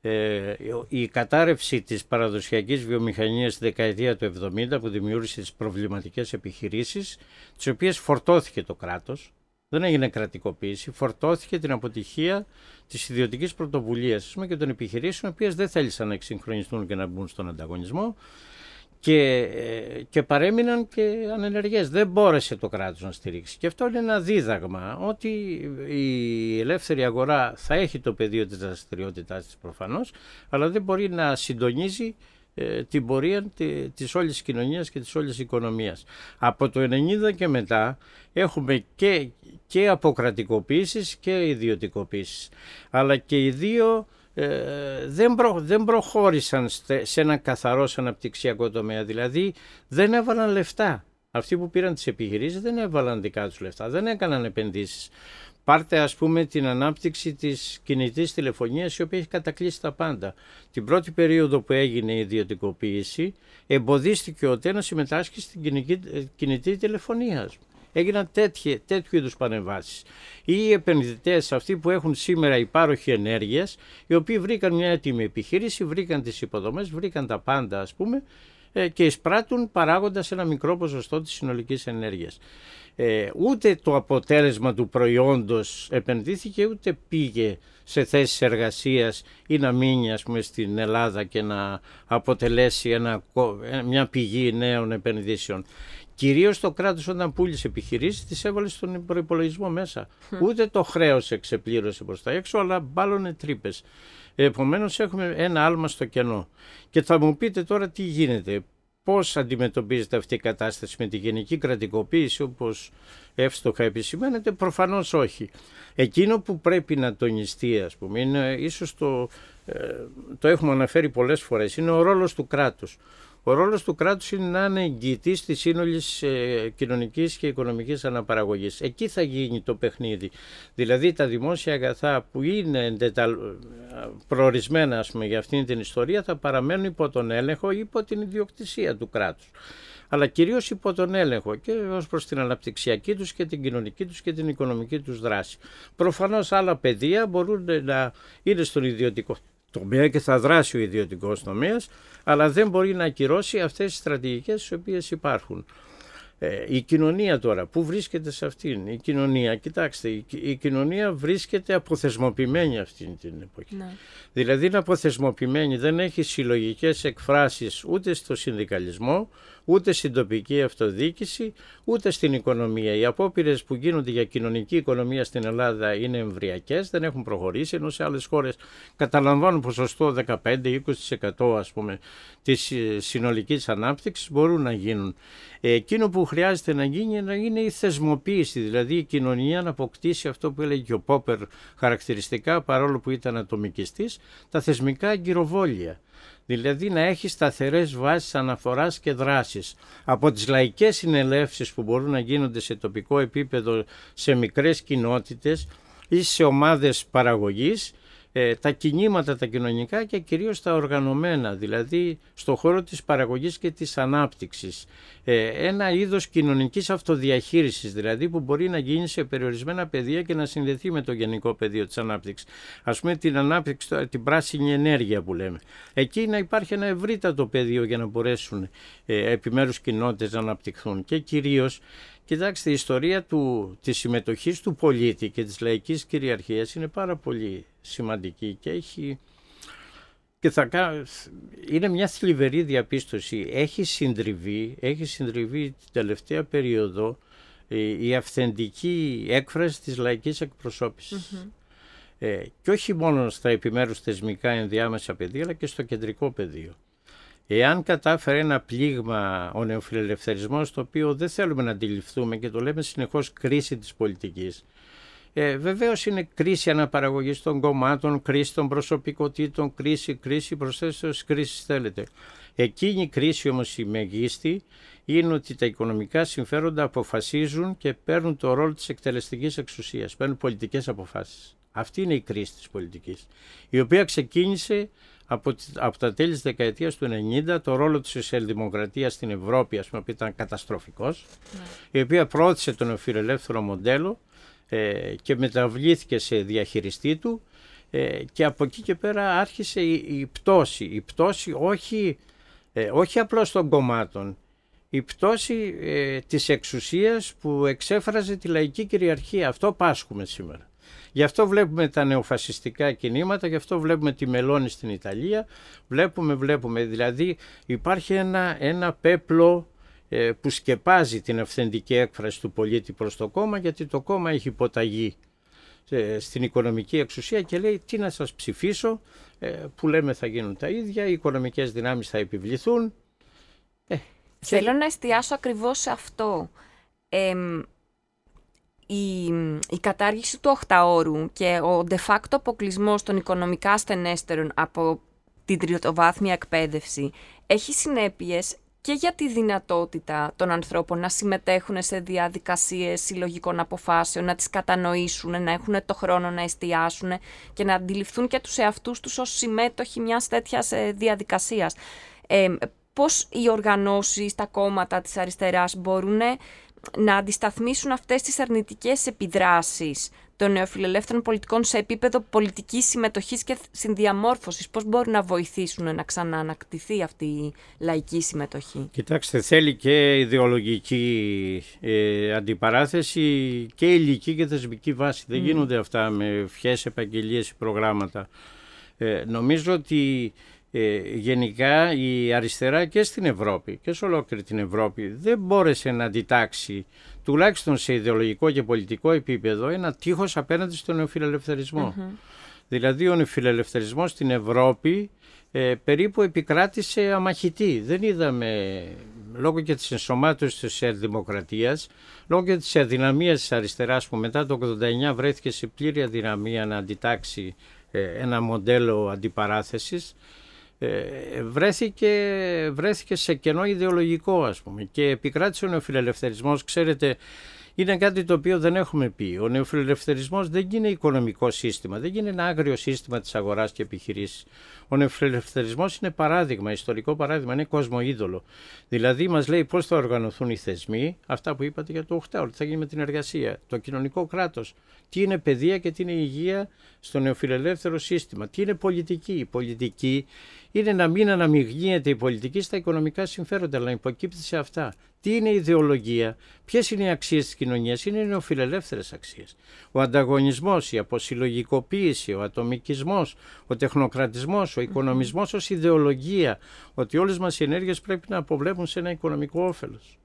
ε, η κατάρρευση της παραδοσιακής βιομηχανίας στη δεκαετία του 70 που δημιούργησε τις προβληματικές επιχειρήσεις τις οποίες φορτώθηκε το κράτος δεν έγινε κρατικοποίηση, φορτώθηκε την αποτυχία της ιδιωτικής πρωτοβουλίας και των επιχειρήσεων οι οποίες δεν θέλησαν να εξυγχρονιστούν και να μπουν στον ανταγωνισμό και, ε, και παρέμειναν και ανενεργές. Δεν μπόρεσε το κράτος να στηρίξει. Και αυτό είναι ένα δίδαγμα ότι η ελεύθερη αγορά θα έχει το πεδίο της δραστηριότητάς της προφανώς, αλλά δεν μπορεί να συντονίζει ε, την πορεία της όλης της κοινωνίας και της όλης της οικονομίας. Από το 90 και μετά έχουμε και, και αποκρατικοποίησεις και ιδιωτικοποίησεις. Αλλά και οι δύο ε, δεν, δεν προχώρησαν σε ένα καθαρό αναπτυξιακό τομέα. Δηλαδή δεν έβαλαν λεφτά. Αυτοί που πήραν τις επιχειρήσεις δεν έβαλαν δικά τους λεφτά, δεν έκαναν επενδύσεις. Πάρτε ας πούμε την ανάπτυξη της κινητής τηλεφωνίας η οποία έχει κατακλείσει τα πάντα. Την πρώτη περίοδο που έγινε η ιδιωτικοποίηση εμποδίστηκε ο ΤΕ να συμμετάσχει στην κινητή τηλεφωνίας έγιναν τέτοιε, τέτοιου είδους πανεμβάσεις. Ή οι επενδυτές, αυτοί που έχουν σήμερα υπάροχη ενέργειας, οι οποίοι βρήκαν μια έτοιμη επιχείρηση, βρήκαν τις υποδομές, βρήκαν τα πάντα ας πούμε ε, και εισπράττουν παράγοντας ένα μικρό ποσοστό της συνολικής ενέργειας. Ε, ούτε το αποτέλεσμα του προϊόντος επενδύθηκε ούτε πήγε σε θέσεις εργασίας ή να μείνει ας πούμε, στην Ελλάδα και να αποτελέσει ένα, μια πηγή νέων επενδύσεων. Κυρίως το κράτος όταν πούλησε επιχειρήσεις τις έβαλε στον προπολογισμό μέσα. Ούτε το χρέος εξεπλήρωσε προς τα έξω αλλά μπάλωνε τρύπες. Επομένως έχουμε ένα άλμα στο κενό. Και θα μου πείτε τώρα τι γίνεται. Πώς αντιμετωπίζεται αυτή η κατάσταση με τη γενική κρατικοποίηση όπως εύστοχα επισημαίνεται; Προφανώς όχι. Εκείνο που πρέπει να τονιστεί ας πούμε είναι ίσως το, ε, το έχουμε αναφέρει πολλές φορές είναι ο ρόλος του κράτους. Ο ρόλος του κράτους είναι να είναι εγγυητής της σύνολης ε, κοινωνικής και οικονομικής αναπαραγωγής. Εκεί θα γίνει το παιχνίδι. Δηλαδή τα δημόσια αγαθά που είναι προορισμένα πούμε, για αυτήν την ιστορία θα παραμένουν υπό τον έλεγχο ή υπό την ιδιοκτησία του κράτους αλλά κυρίως υπό τον έλεγχο και ως προς την αναπτυξιακή τους και την κοινωνική τους και την οικονομική τους δράση. Προφανώς άλλα παιδεία μπορούν να είναι στον ιδιωτικό τομέα και θα δράσει ο ιδιωτικός τομέας, αλλά δεν μπορεί να ακυρώσει αυτές τις στρατηγικές τις οποίες υπάρχουν. Ε, η κοινωνία τώρα, πού βρίσκεται σε αυτήν, η κοινωνία, κοιτάξτε, η, κοινωνία βρίσκεται αποθεσμοποιημένη αυτήν την εποχή. Ναι. Δηλαδή είναι αποθεσμοποιημένη, δεν έχει συλλογικές εκφράσεις ούτε στο συνδικαλισμό, ούτε στην τοπική αυτοδιοίκηση, ούτε στην οικονομία. Οι απόπειρες που γίνονται για κοινωνική οικονομία στην Ελλάδα είναι εμβριακές, δεν έχουν προχωρήσει, ενώ σε άλλες χώρες καταλαμβάνουν ποσοστό 15-20% ας πούμε της συνολικής ανάπτυξης μπορούν να γίνουν. Εκείνο που χρειάζεται να γίνει να είναι η θεσμοποίηση, δηλαδή η κοινωνία να αποκτήσει αυτό που έλεγε και ο Πόπερ χαρακτηριστικά παρόλο που ήταν ατομικιστής, τα θεσμικά εγκυροβόλια δηλαδή να έχει σταθερές βάσεις αναφοράς και δράσης. Από τις λαϊκές συνελεύσεις που μπορούν να γίνονται σε τοπικό επίπεδο σε μικρές κοινότητες ή σε ομάδες παραγωγής ε, τα κινήματα τα κοινωνικά και κυρίως τα οργανωμένα, δηλαδή στο χώρο της παραγωγής και της ανάπτυξης. Ε, ένα είδος κοινωνικής αυτοδιαχείρισης, δηλαδή που μπορεί να γίνει σε περιορισμένα πεδία και να συνδεθεί με το γενικό πεδίο της ανάπτυξης. Ας πούμε την ανάπτυξη, την πράσινη ενέργεια που λέμε. Εκεί να υπάρχει ένα ευρύτατο πεδίο για να μπορέσουν ε, επιμέρους κοινότητες να αναπτυχθούν και κυρίως Κοιτάξτε, η ιστορία του, της συμμετοχής του πολίτη και της λαϊκής κυριαρχίας είναι πάρα πολύ σημαντική και έχει... Και θα, είναι μια θλιβερή διαπίστωση. Έχει συντριβεί, έχει συντριβεί την τελευταία περίοδο ε, η αυθεντική έκφραση της λαϊκής Ε, και όχι μόνο στα επιμέρους θεσμικά ενδιάμεσα πεδία, αλλά και στο κεντρικό πεδίο. Εάν κατάφερε ένα πλήγμα ο νεοφιλελευθερισμός, το οποίο δεν θέλουμε να αντιληφθούμε και το λέμε συνεχώς κρίση της πολιτικής, ε, Βεβαίως είναι κρίση αναπαραγωγής των κομμάτων, κρίση των προσωπικότητων, κρίση, κρίση, προσθέσεως κρίση θέλετε. Εκείνη η κρίση όμως η μεγίστη είναι ότι τα οικονομικά συμφέροντα αποφασίζουν και παίρνουν το ρόλο της εκτελεστικής εξουσίας, παίρνουν πολιτικές αποφάσεις. Αυτή είναι η κρίση της πολιτικής, η οποία ξεκίνησε από, από τα τέλη της δεκαετίας του 90 το ρόλο της σοσιαλδημοκρατίας στην Ευρώπη ας πούμε, που ήταν καταστροφικός ναι. η οποία πρόθεσε τον φιλελεύθερο μοντέλο ε, και μεταβλήθηκε σε διαχειριστή του ε, και από εκεί και πέρα άρχισε η, η πτώση. Η πτώση όχι, ε, όχι απλώς των κομμάτων, η πτώση ε, της εξουσίας που εξέφραζε τη λαϊκή κυριαρχία. Αυτό πάσχουμε σήμερα. Γι' αυτό βλέπουμε τα νεοφασιστικά κινήματα, γι' αυτό βλέπουμε τη Μελώνη στην Ιταλία, βλέπουμε, βλέπουμε, δηλαδή υπάρχει ένα, ένα πέπλο ε, που σκεπάζει την αυθεντική έκφραση του πολίτη προς το κόμμα γιατί το κόμμα έχει υποταγεί ε, στην οικονομική εξουσία και λέει τι να σας ψηφίσω ε, που λέμε θα γίνουν τα ίδια, οι οικονομικές δυνάμεις θα επιβληθούν. Θέλω να εστιάσω ακριβώς σε αυτό η, η κατάργηση του οχταόρου και ο de facto αποκλεισμός των οικονομικά ασθενέστερων από την τριτοβάθμια εκπαίδευση έχει συνέπειες και για τη δυνατότητα των ανθρώπων να συμμετέχουν σε διαδικασίες συλλογικών αποφάσεων, να τις κατανοήσουν, να έχουν το χρόνο να εστιάσουν και να αντιληφθούν και τους εαυτούς τους ως συμμέτοχοι μιας τέτοιας ε, διαδικασίας. Ε, πώς οι οργανώσεις, τα κόμματα της αριστεράς μπορούν να αντισταθμίσουν αυτές τις αρνητικές επιδράσεις των νεοφιλελεύθερων πολιτικών σε επίπεδο πολιτικής συμμετοχής και συνδιαμόρφωσης. Πώς μπορούν να βοηθήσουν να ξαναανακτηθεί αυτή η λαϊκή συμμετοχή; Κοιτάξτε, θέλει και ιδεολογική ε, αντιπαράθεση και ηλική και θεσμική βάση. Δεν γίνονται αυτά με ευχές επαγγελίες ή προγράμματα. Ε, νομίζω ότι ε, γενικά η αριστερά και στην Ευρώπη και σε ολόκληρη την Ευρώπη δεν μπόρεσε να αντιτάξει τουλάχιστον σε ιδεολογικό και πολιτικό επίπεδο ένα τείχος απέναντι στον νεοφιλελευθερισμό. Δηλαδή ο νεοφιλελευθερισμός στην Ευρώπη ε, περίπου επικράτησε αμαχητή. Δεν είδαμε λόγω και της ενσωμάτωσης της δημοκρατίας, λόγω και της αδυναμίας της αριστεράς που μετά το 89 βρέθηκε σε πλήρη αδυναμία να αντιτάξει ε, ένα μοντέλο αντιπαράθεσης ε, βρέθηκε, βρέθηκε σε κενό ιδεολογικό ας πούμε και επικράτησε ο νεοφιλελευθερισμός ξέρετε είναι κάτι το οποίο δεν έχουμε πει. Ο νεοφιλελευθερισμός δεν είναι οικονομικό σύστημα, δεν είναι ένα άγριο σύστημα της αγοράς και επιχειρήσης. Ο νεοφιλελευθερισμός είναι παράδειγμα, ιστορικό παράδειγμα, είναι κοσμοίδωλο. Δηλαδή μας λέει πώς θα οργανωθούν οι θεσμοί, αυτά που είπατε για το 8 τι θα γίνει με την εργασία, το κοινωνικό κράτος, τι είναι παιδεία και τι είναι υγεία στο νεοφιλελεύθερο σύστημα, τι είναι πολιτική. Η πολιτική είναι να μην αναμειγνύεται η πολιτική στα οικονομικά συμφέροντα, αλλά να υποκύπτει σε αυτά. Τι είναι η ιδεολογία, ποιες είναι οι αξίες της κοινωνίας, είναι οι νεοφιλελεύθερες αξίες. Ο ανταγωνισμός, η αποσυλλογικοποίηση, ο ατομικισμός, ο τεχνοκρατισμός, ο οικονομισμός ως ιδεολογία, ότι όλες μας οι ενέργειες πρέπει να αποβλέπουν σε ένα οικονομικό όφελος.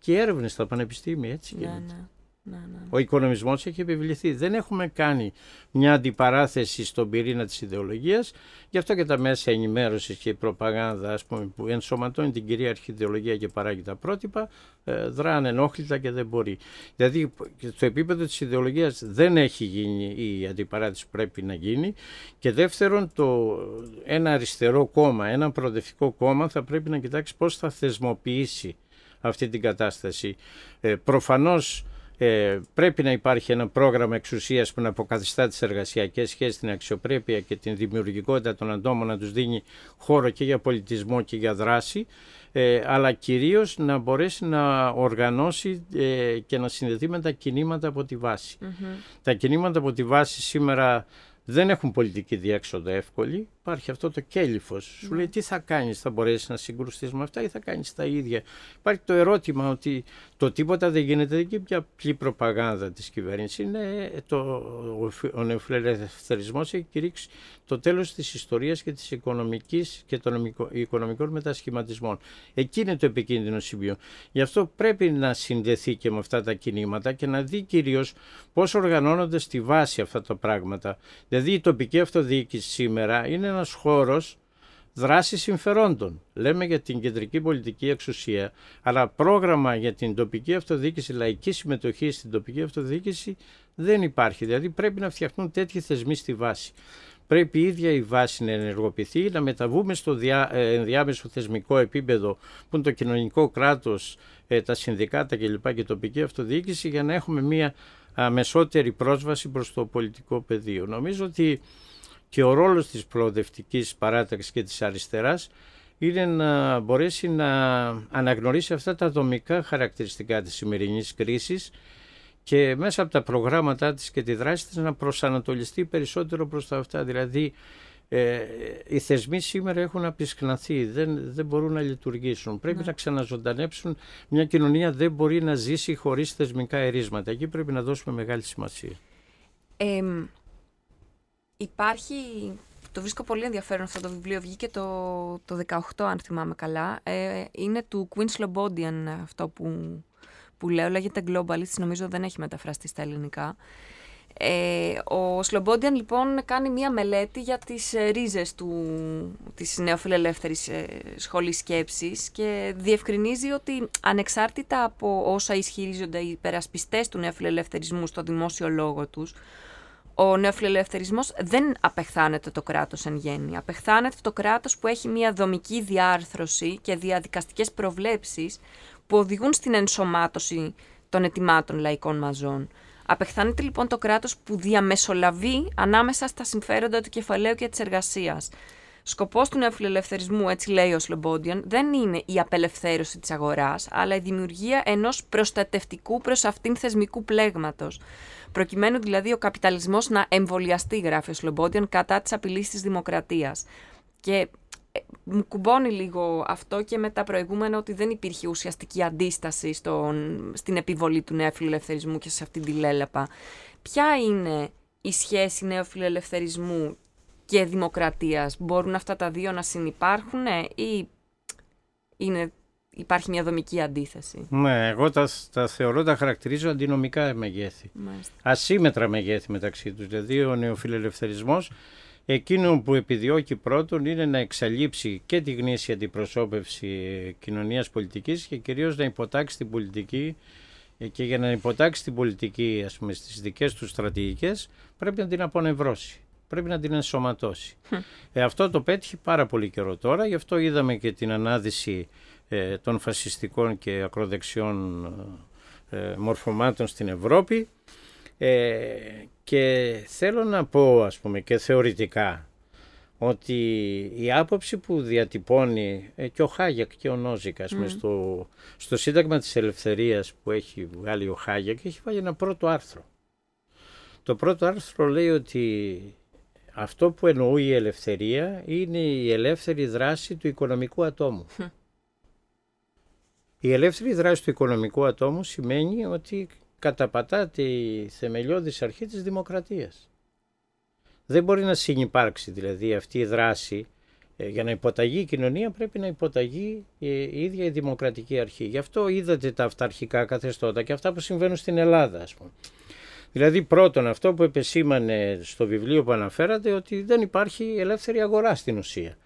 Και έρευνες στα πανεπιστήμια έτσι ναι, γίνεται. Ναι. Ναι, ναι. Ο οικονομισμός έχει επιβληθεί. Δεν έχουμε κάνει μια αντιπαράθεση στον πυρήνα της ιδεολογίας. Γι' αυτό και τα μέσα ενημέρωσης και η προπαγάνδα ας πούμε, που ενσωματώνει την κυρίαρχη ιδεολογία και παράγει τα πρότυπα ε, δράνε ενόχλητα και δεν μπορεί. Δηλαδή στο επίπεδο της ιδεολογίας δεν έχει γίνει η αντιπαράθεση που πρέπει να γίνει και δεύτερον το, ένα αριστερό κόμμα, ένα προοδευτικό κόμμα θα πρέπει να κοιτάξει πώς θα θεσμοποιήσει αυτή την κατάσταση. Ε, προφανώς ε, πρέπει να υπάρχει ένα πρόγραμμα εξουσίας που να αποκαθιστά τις εργασιακές σχέσεις, την αξιοπρέπεια και την δημιουργικότητα των ατόμων να τους δίνει χώρο και για πολιτισμό και για δράση ε, αλλά κυρίως να μπορέσει να οργανώσει ε, και να συνδεθεί με τα κινήματα από τη βαση Τα κινήματα από τη βάση σήμερα δεν έχουν πολιτική διέξοδο εύκολη. Υπάρχει αυτό το κέλυφος. Σου ναι. λέει τι θα κάνεις, θα μπορέσεις να συγκρουστείς με αυτά ή θα κάνεις τα ίδια. Υπάρχει το ερώτημα ότι το τίποτα δεν γίνεται, δεν είναι μια απλή προπαγάνδα της κυβέρνησης. Είναι το, ο νεοφιλελευθερισμός έχει κηρύξει το τέλος της ιστορίας και της οικονομικής και των οικονομικών μετασχηματισμών. Εκεί είναι το επικίνδυνο σημείο. Γι' αυτό πρέπει να συνδεθεί και με αυτά τα κινήματα και να δει κυρίως πώς οργανώνονται στη βάση αυτά τα πράγματα. Δηλαδή η τοπική αυτοδιοίκηση σήμερα είναι ένας χώρος δράσης συμφερόντων. Λέμε για την κεντρική πολιτική εξουσία, αλλά πρόγραμμα για την τοπική αυτοδιοίκηση, λαϊκή συμμετοχή στην τοπική αυτοδιοίκηση δεν υπάρχει. Δηλαδή πρέπει να φτιαχτούν τέτοιοι θεσμοί στη βάση. Πρέπει η ίδια η βάση να ενεργοποιηθεί, να μεταβούμε στο διά, ε, ενδιάμεσο θεσμικό επίπεδο που είναι το κοινωνικό κράτος, ε, τα συνδικάτα κλπ. και η τοπική αυτοδιοίκηση για να έχουμε μια αμεσότερη πρόσβαση προς το πολιτικό πεδίο. Νομίζω ότι και ο ρόλος της προοδευτικής παράταξης και της αριστεράς είναι να μπορέσει να αναγνωρίσει αυτά τα δομικά χαρακτηριστικά της σημερινής κρίσης και μέσα από τα προγράμματά της και τη δράση της να προσανατολιστεί περισσότερο προς τα αυτά. Δηλαδή ε, οι θεσμοί σήμερα έχουν απεισχναθεί, δεν, δεν μπορούν να λειτουργήσουν. Πρέπει ναι. να ξαναζωντανέψουν. Μια κοινωνία δεν μπορεί να ζήσει χωρίς θεσμικά ερίσματα. Εκεί πρέπει να δώσουμε μεγάλη σημασία. Ε, υπάρχει, το βρίσκω πολύ ενδιαφέρον αυτό το βιβλίο, βγήκε το, το 18 αν θυμάμαι καλά. Ε, είναι του Queen Slobodian αυτό που, που λέω, λέγεται Globalist, νομίζω δεν έχει μεταφραστεί στα ελληνικά. Ε, ο Σλομπόντιαν λοιπόν κάνει μία μελέτη για τις ε, ρίζες του, της νεοφιλελεύθερης ε, σχολής σκέψης και διευκρινίζει ότι ανεξάρτητα από όσα ισχυρίζονται οι υπερασπιστές του νεοφιλελευθερισμού στο δημόσιο λόγο τους, ο νεοφιλελευθερισμός δεν απεχθάνεται το κράτος εν γέννη. Απεχθάνεται το κράτος που έχει μία δομική διάρθρωση και διαδικαστικές προβλέψεις που οδηγούν στην ενσωμάτωση των ετοιμάτων λαϊκών μαζών. Απεχθάνεται λοιπόν το κράτος που διαμεσολαβεί ανάμεσα στα συμφέροντα του κεφαλαίου και της εργασίας. Σκοπός του νεοφιλελευθερισμού, έτσι λέει ο Σλομπόντιον, δεν είναι η απελευθέρωση της αγοράς, αλλά η δημιουργία ενός προστατευτικού προς αυτήν θεσμικού πλέγματος. Προκειμένου δηλαδή ο καπιταλισμός να εμβολιαστεί, γράφει ο Σλομπόντιον, κατά της απειλής της δημοκρατίας. Και ε, μου κουμπώνει λίγο αυτό και με τα προηγούμενα ότι δεν υπήρχε ουσιαστική αντίσταση στον, στην επιβολή του νέου φιλελευθερισμού και σε αυτήν τη λέλεπα. Ποια είναι η σχέση νέου φιλελευθερισμού και δημοκρατίας; Μπορούν αυτά τα δύο να συνεπάρχουν ή είναι, υπάρχει μια δομική αντίθεση. Ναι, εγώ τα, τα θεωρώ, τα χαρακτηρίζω αντινομικά μεγέθη. Μάλιστα. Ασύμετρα μεγέθη μεταξύ τους. Δηλαδή ο νεοφιλελευθερισμός Εκείνο που επιδιώκει πρώτον είναι να εξαλείψει και τη γνήσια αντιπροσώπευση κοινωνίας πολιτικής και κυρίως να υποτάξει την πολιτική ε, και για να υποτάξει την πολιτική ας πούμε, στις δικές τους στρατηγικές πρέπει να την απονευρώσει. πρέπει να την ενσωματώσει. Ε, αυτό το πέτυχε πάρα πολύ καιρό τώρα, γι' αυτό είδαμε και την ανάδυση ε, των φασιστικών και ακροδεξιών ε, μορφωμάτων στην Ευρώπη ε, και θέλω να πω ας πούμε και θεωρητικά ότι η άποψη που διατυπώνει ε, και ο Χάγιακ και ο Νόζικας στο, στο Σύνταγμα της Ελευθερίας που έχει βγάλει ο Χάγιακ έχει βάλει ένα πρώτο άρθρο. Το πρώτο άρθρο λέει ότι αυτό που εννοεί η ελευθερία είναι η ελεύθερη δράση του οικονομικού ατόμου. Η ελεύθερη δράση του οικονομικού ατόμου σημαίνει ότι καταπατά τη θεμελιώδης αρχή της δημοκρατίας. Δεν μπορεί να συνυπάρξει δηλαδή αυτή η δράση ε, για να υποταγεί η κοινωνία πρέπει να υποταγεί η ίδια η δημοκρατική αρχή. Γι' αυτό είδατε τα αυταρχικά καθεστώτα και αυτά που συμβαίνουν στην Ελλάδα ας πούμε. Δηλαδή πρώτον αυτό που επεσήμανε στο βιβλίο που αναφέρατε ότι δεν υπάρχει ελεύθερη αγορά στην ουσία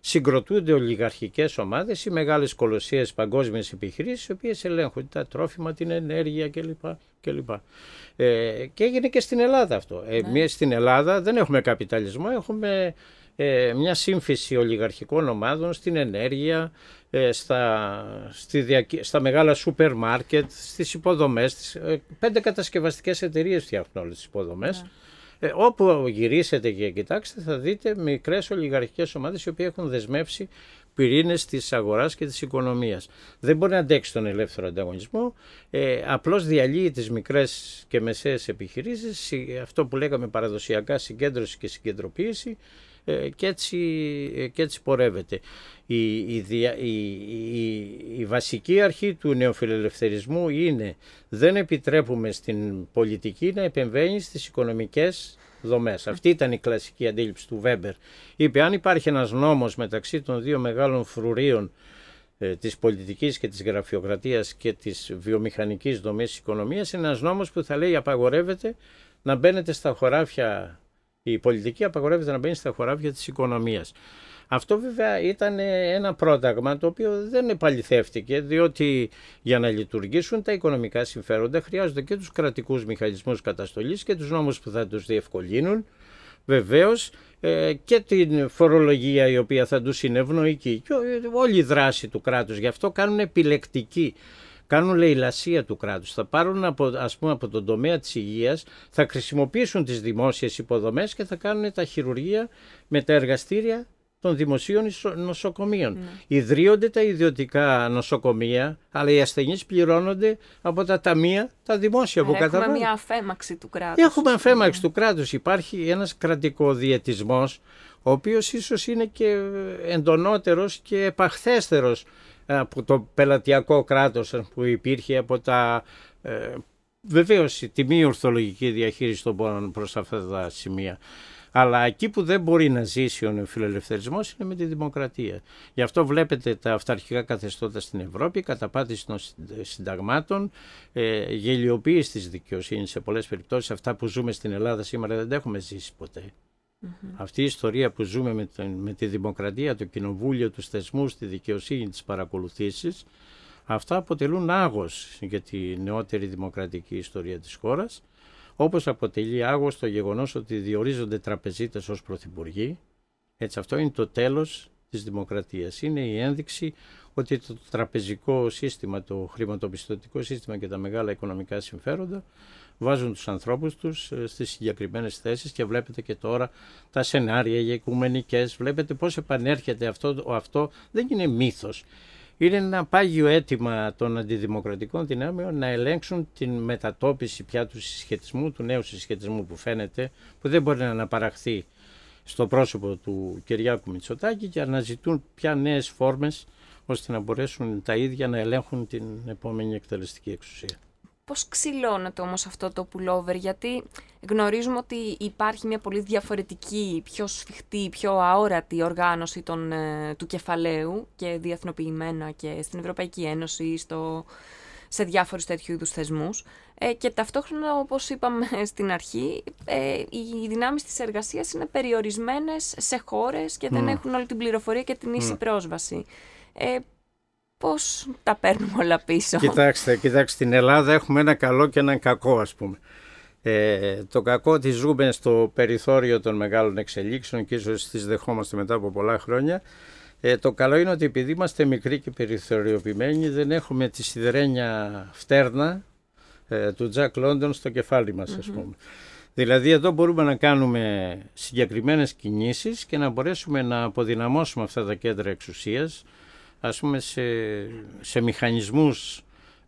συγκροτούνται ολιγαρχικές ομάδες ή μεγάλες κολοσσίες παγκόσμιες επιχειρήσεις οι οποίες ελέγχουν τα τρόφιμα, την ενέργεια κλπ. κλπ. Ε, και έγινε και στην Ελλάδα αυτό. Ε, ναι. στην Ελλάδα δεν έχουμε καπιταλισμό, έχουμε ε, μια σύμφυση ολιγαρχικών ομάδων στην ενέργεια, ε, στα, στη στα μεγάλα σούπερ μάρκετ, στις υποδομές. Ε, πέντε κατασκευαστικές εταιρείες φτιάχνουν όλες τις υποδομές. Ναι. Ε, όπου γυρίσετε και κοιτάξετε θα δείτε μικρές ολιγαρχικές ομάδες οι οποίες έχουν δεσμεύσει πυρήνες της αγοράς και της οικονομίας. Δεν μπορεί να αντέξει τον ελεύθερο ανταγωνισμό, ε, απλώς διαλύει τις μικρές και μεσαίες επιχειρήσεις, αυτό που λέγαμε παραδοσιακά συγκέντρωση και συγκεντροποίηση ε, και, έτσι, ε, και έτσι πορεύεται. Η, η, η, η, βασική αρχή του νεοφιλελευθερισμού είναι δεν επιτρέπουμε στην πολιτική να επεμβαίνει στις οικονομικές δομές. Αυτή ήταν η κλασική αντίληψη του Βέμπερ. Είπε αν υπάρχει ένας νόμος μεταξύ των δύο μεγάλων φρουρίων ε, της πολιτικής και της γραφειοκρατίας και της βιομηχανικής δομής της οικονομίας είναι ένας νόμος που θα λέει απαγορεύεται να μπαίνετε στα χωράφια η πολιτική απαγορεύεται να μπαίνει στα χωράφια της οικονομίας. Αυτό βέβαια ήταν ένα πρόταγμα το οποίο δεν επαληθεύτηκε διότι για να λειτουργήσουν τα οικονομικά συμφέροντα χρειάζονται και τους κρατικούς μηχανισμούς καταστολής και τους νόμους που θα τους διευκολύνουν βεβαίως ε, και την φορολογία η οποία θα τους είναι ευνοϊκή και όλη η δράση του κράτους. Γι' αυτό κάνουν επιλεκτική κάνουν λαιλασία του κράτους, θα πάρουν από, ας πούμε, από τον τομέα της υγείας, θα χρησιμοποιήσουν τις δημόσιες υποδομές και θα κάνουν τα χειρουργεία με τα εργαστήρια των δημοσίων νοσοκομείων. Ναι. Ιδρύονται τα ιδιωτικά νοσοκομεία, αλλά οι ασθενείς πληρώνονται από τα ταμεία, τα δημόσια που καταβάλουν. Έχουμε μια αφέμαξη του κράτους. Έχουμε αφέμαξη ναι. του κράτους. Υπάρχει ένας κρατικοδιαιτισμός, ο οποίος ίσως είναι και εντονότερος και επαχθέστερος από το πελατειακό κράτος που υπήρχε από τα ε, βεβαίως τη μη ορθολογική διαχείριση των πόρων προς αυτά τα σημεία. Αλλά εκεί που δεν μπορεί να ζήσει ο φιλελευθερισμός είναι με τη δημοκρατία. Γι' αυτό βλέπετε τα αυταρχικά καθεστώτα στην Ευρώπη, καταπάτηση των συνταγμάτων, ε, γελιοποίηση της δικαιοσύνης σε πολλές περιπτώσεις. Αυτά που ζούμε στην Ελλάδα σήμερα δεν τα έχουμε ζήσει ποτέ. Αυτή η ιστορία που ζούμε με, με τη δημοκρατία, το κοινοβούλιο, τους θεσμούς, τη δικαιοσύνη, τις παρακολουθήσεις, αυτά αποτελούν άγος για τη νεότερη δημοκρατική ιστορία της χώρας, όπως αποτελεί άγος το γεγονός ότι διορίζονται τραπεζίτες ως πρωθυπουργοί. Έτσι αυτό είναι το τέλος της δημοκρατίας. Είναι η ένδειξη ότι το τραπεζικό σύστημα, το χρηματοπιστωτικό σύστημα και τα μεγάλα οικονομικά συμφέροντα βάζουν τους ανθρώπους τους ε, στις συγκεκριμένες θέσεις και βλέπετε και τώρα τα σενάρια για οικουμενικές, βλέπετε πώς επανέρχεται αυτό, αυτό δεν είναι μύθος. Είναι ένα πάγιο αίτημα των αντιδημοκρατικών δυνάμεων να ελέγξουν την μετατόπιση πια του συσχετισμού, του νέου συσχετισμού που φαίνεται, που δεν μπορεί να αναπαραχθεί στο πρόσωπο του Κυριάκου Μητσοτάκη και αναζητούν πια νέες φόρμες ώστε να μπορέσουν τα ίδια να ελέγχουν την επόμενη εκτελεστική εξουσία. Πώς ξυλώνεται όμως αυτό το pullover, γιατί γνωρίζουμε ότι υπάρχει μια πολύ διαφορετική, πιο σφιχτή, πιο αόρατη οργάνωση των, ε, του κεφαλαίου και διεθνοποιημένα και στην Ευρωπαϊκή Ένωση, στο, σε διάφορους τέτοιου είδους θεσμούς. Ε, και ταυτόχρονα, όπως είπαμε <laughs> στην αρχή, ε, οι δυνάμεις της εργασίας είναι περιορισμένες σε χώρες και δεν έχουν όλη την πληροφορία και την ίση πρόσβαση. Ε, πώς τα παίρνουμε όλα πίσω. Κοιτάξτε, κοιτάξτε, στην Ελλάδα έχουμε ένα καλό και ένα κακό ας πούμε. Ε, το κακό ότι ζούμε στο περιθώριο των μεγάλων εξελίξεων και ίσως τις δεχόμαστε μετά από πολλά χρόνια. Ε, το καλό είναι ότι επειδή είμαστε μικροί και περιθωριοποιημένοι δεν έχουμε τη σιδερένια φτέρνα ε, του Τζακ Λόντον στο κεφάλι μας ας πούμε. Δηλαδή εδώ μπορούμε να κάνουμε συγκεκριμένες κινήσεις και να μπορέσουμε να αποδυναμώσουμε αυτά τα κέντρα εξουσίας ας πούμε σε, σε μηχανισμούς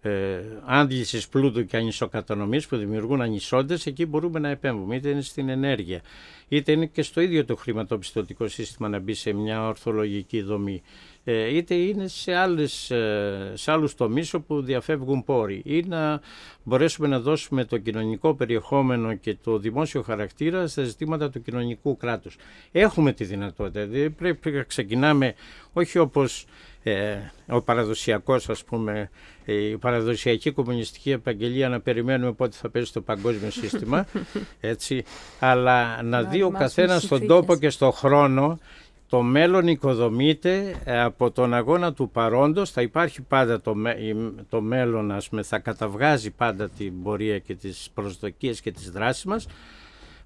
ε, άντλησης πλούτου και ανισοκατανομής που δημιουργούν ανισότητες, εκεί μπορούμε να επέμβουμε. Είτε είναι στην ενέργεια, είτε είναι και στο ίδιο το χρηματοπιστωτικό σύστημα να μπει σε μια ορθολογική δομή. Ε, είτε είναι σε, άλλες, ε, σε άλλους τομείς όπου διαφεύγουν πόροι ή να μπορέσουμε να δώσουμε το κοινωνικό περιεχόμενο και το δημόσιο χαρακτήρα στα ζητήματα του κοινωνικού κράτους. Έχουμε τη δυνατότητα, δηλαδή πρέπει να ξεκινάμε όχι όπως ε, ο παραδοσιακός ας πούμε η παραδοσιακή κομμουνιστική επαγγελία να περιμένουμε πότε θα πέσει το παγκόσμιο σύστημα <laughs> έτσι, αλλά να δει ο καθένας στον τόπο και στον χρόνο το μέλλον οικοδομείται ε, από τον αγώνα του παρόντος, θα υπάρχει πάντα το, το μέλλον, ας πούμε, θα καταβγάζει πάντα την πορεία και τις προσδοκίες και τις δράσεις μας,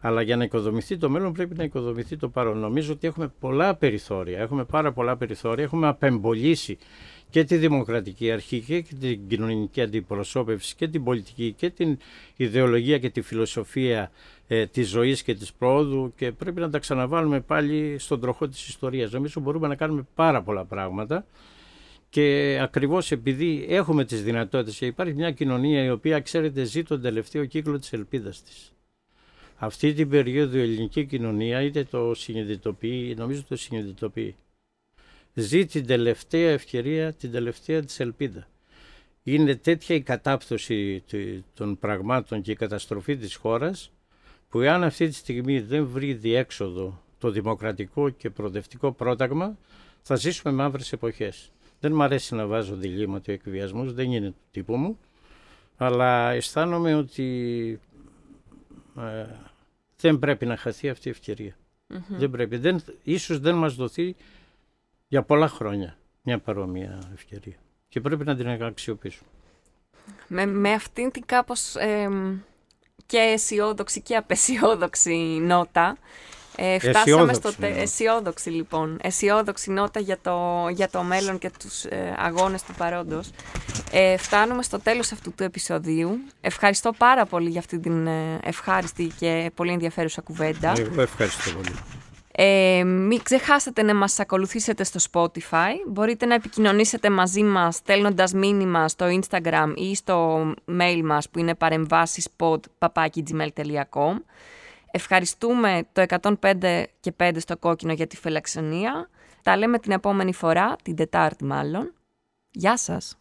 αλλά για να οικοδομηθεί το μέλλον πρέπει να οικοδομηθεί το παρόν. Νομίζω ότι έχουμε πολλά περιθώρια, έχουμε πάρα πολλά περιθώρια, έχουμε απεμπολίσει και τη δημοκρατική αρχή και την κοινωνική αντιπροσώπευση και την πολιτική και την ιδεολογία και τη φιλοσοφία ε, της ζωής και της πρόοδου και πρέπει να τα ξαναβάλουμε πάλι στον τροχό της ιστορίας. Νομίζω μπορούμε να κάνουμε πάρα πολλά πράγματα και ακριβώς επειδή έχουμε τις δυνατότητες και υπάρχει μια κοινωνία η οποία ξέρετε ζει τον τελευταίο κύκλο της ελπίδας της. Αυτή την περίοδο η ελληνική κοινωνία είτε το συνειδητοποιεί, νομίζω το συνειδητοποιεί ζει την τελευταία ευκαιρία, την τελευταία της ελπίδα. Είναι τέτοια η κατάπτωση των πραγμάτων και η καταστροφή της χώρας που εάν αυτή τη στιγμή δεν βρει διέξοδο το δημοκρατικό και προοδευτικό πρόταγμα θα ζήσουμε μαύρες εποχές. Δεν μου αρέσει να βάζω διλήμματα εκβιασμούς, δεν είναι το τύπο μου, αλλά αισθάνομαι ότι ε, δεν πρέπει να χαθεί αυτή η ευκαιρια Δεν πρέπει. Δεν, ίσως δεν μας δοθεί για πολλά χρόνια μια παρόμοια ευκαιρία και πρέπει να την αξιοποιήσουμε. Με, με αυτήν την κάπως και αισιόδοξη και απεσιόδοξη νότα ε, φτάσαμε στο τε... αισιόδοξη λοιπόν, αισιόδοξη νότα για το, για το μέλλον και τους ε, αγώνες του παρόντος. Ε, φτάνουμε στο τέλος αυτού του επεισοδίου. Ευχαριστώ πάρα πολύ για αυτή την ε, ευχάριστη και πολύ ενδιαφέρουσα κουβέντα. Εγώ ευχαριστώ πολύ. Ε, μην ξεχάσετε να μας ακολουθήσετε στο Spotify. Μπορείτε να επικοινωνήσετε μαζί μας στέλνοντας μήνυμα στο Instagram ή στο mail μας που είναι παρεμβάσιspod.gmail.com Ευχαριστούμε το 105 και 5 στο κόκκινο για τη φιλαξενία. Τα λέμε την επόμενη φορά, την Τετάρτη μάλλον. Γεια σας!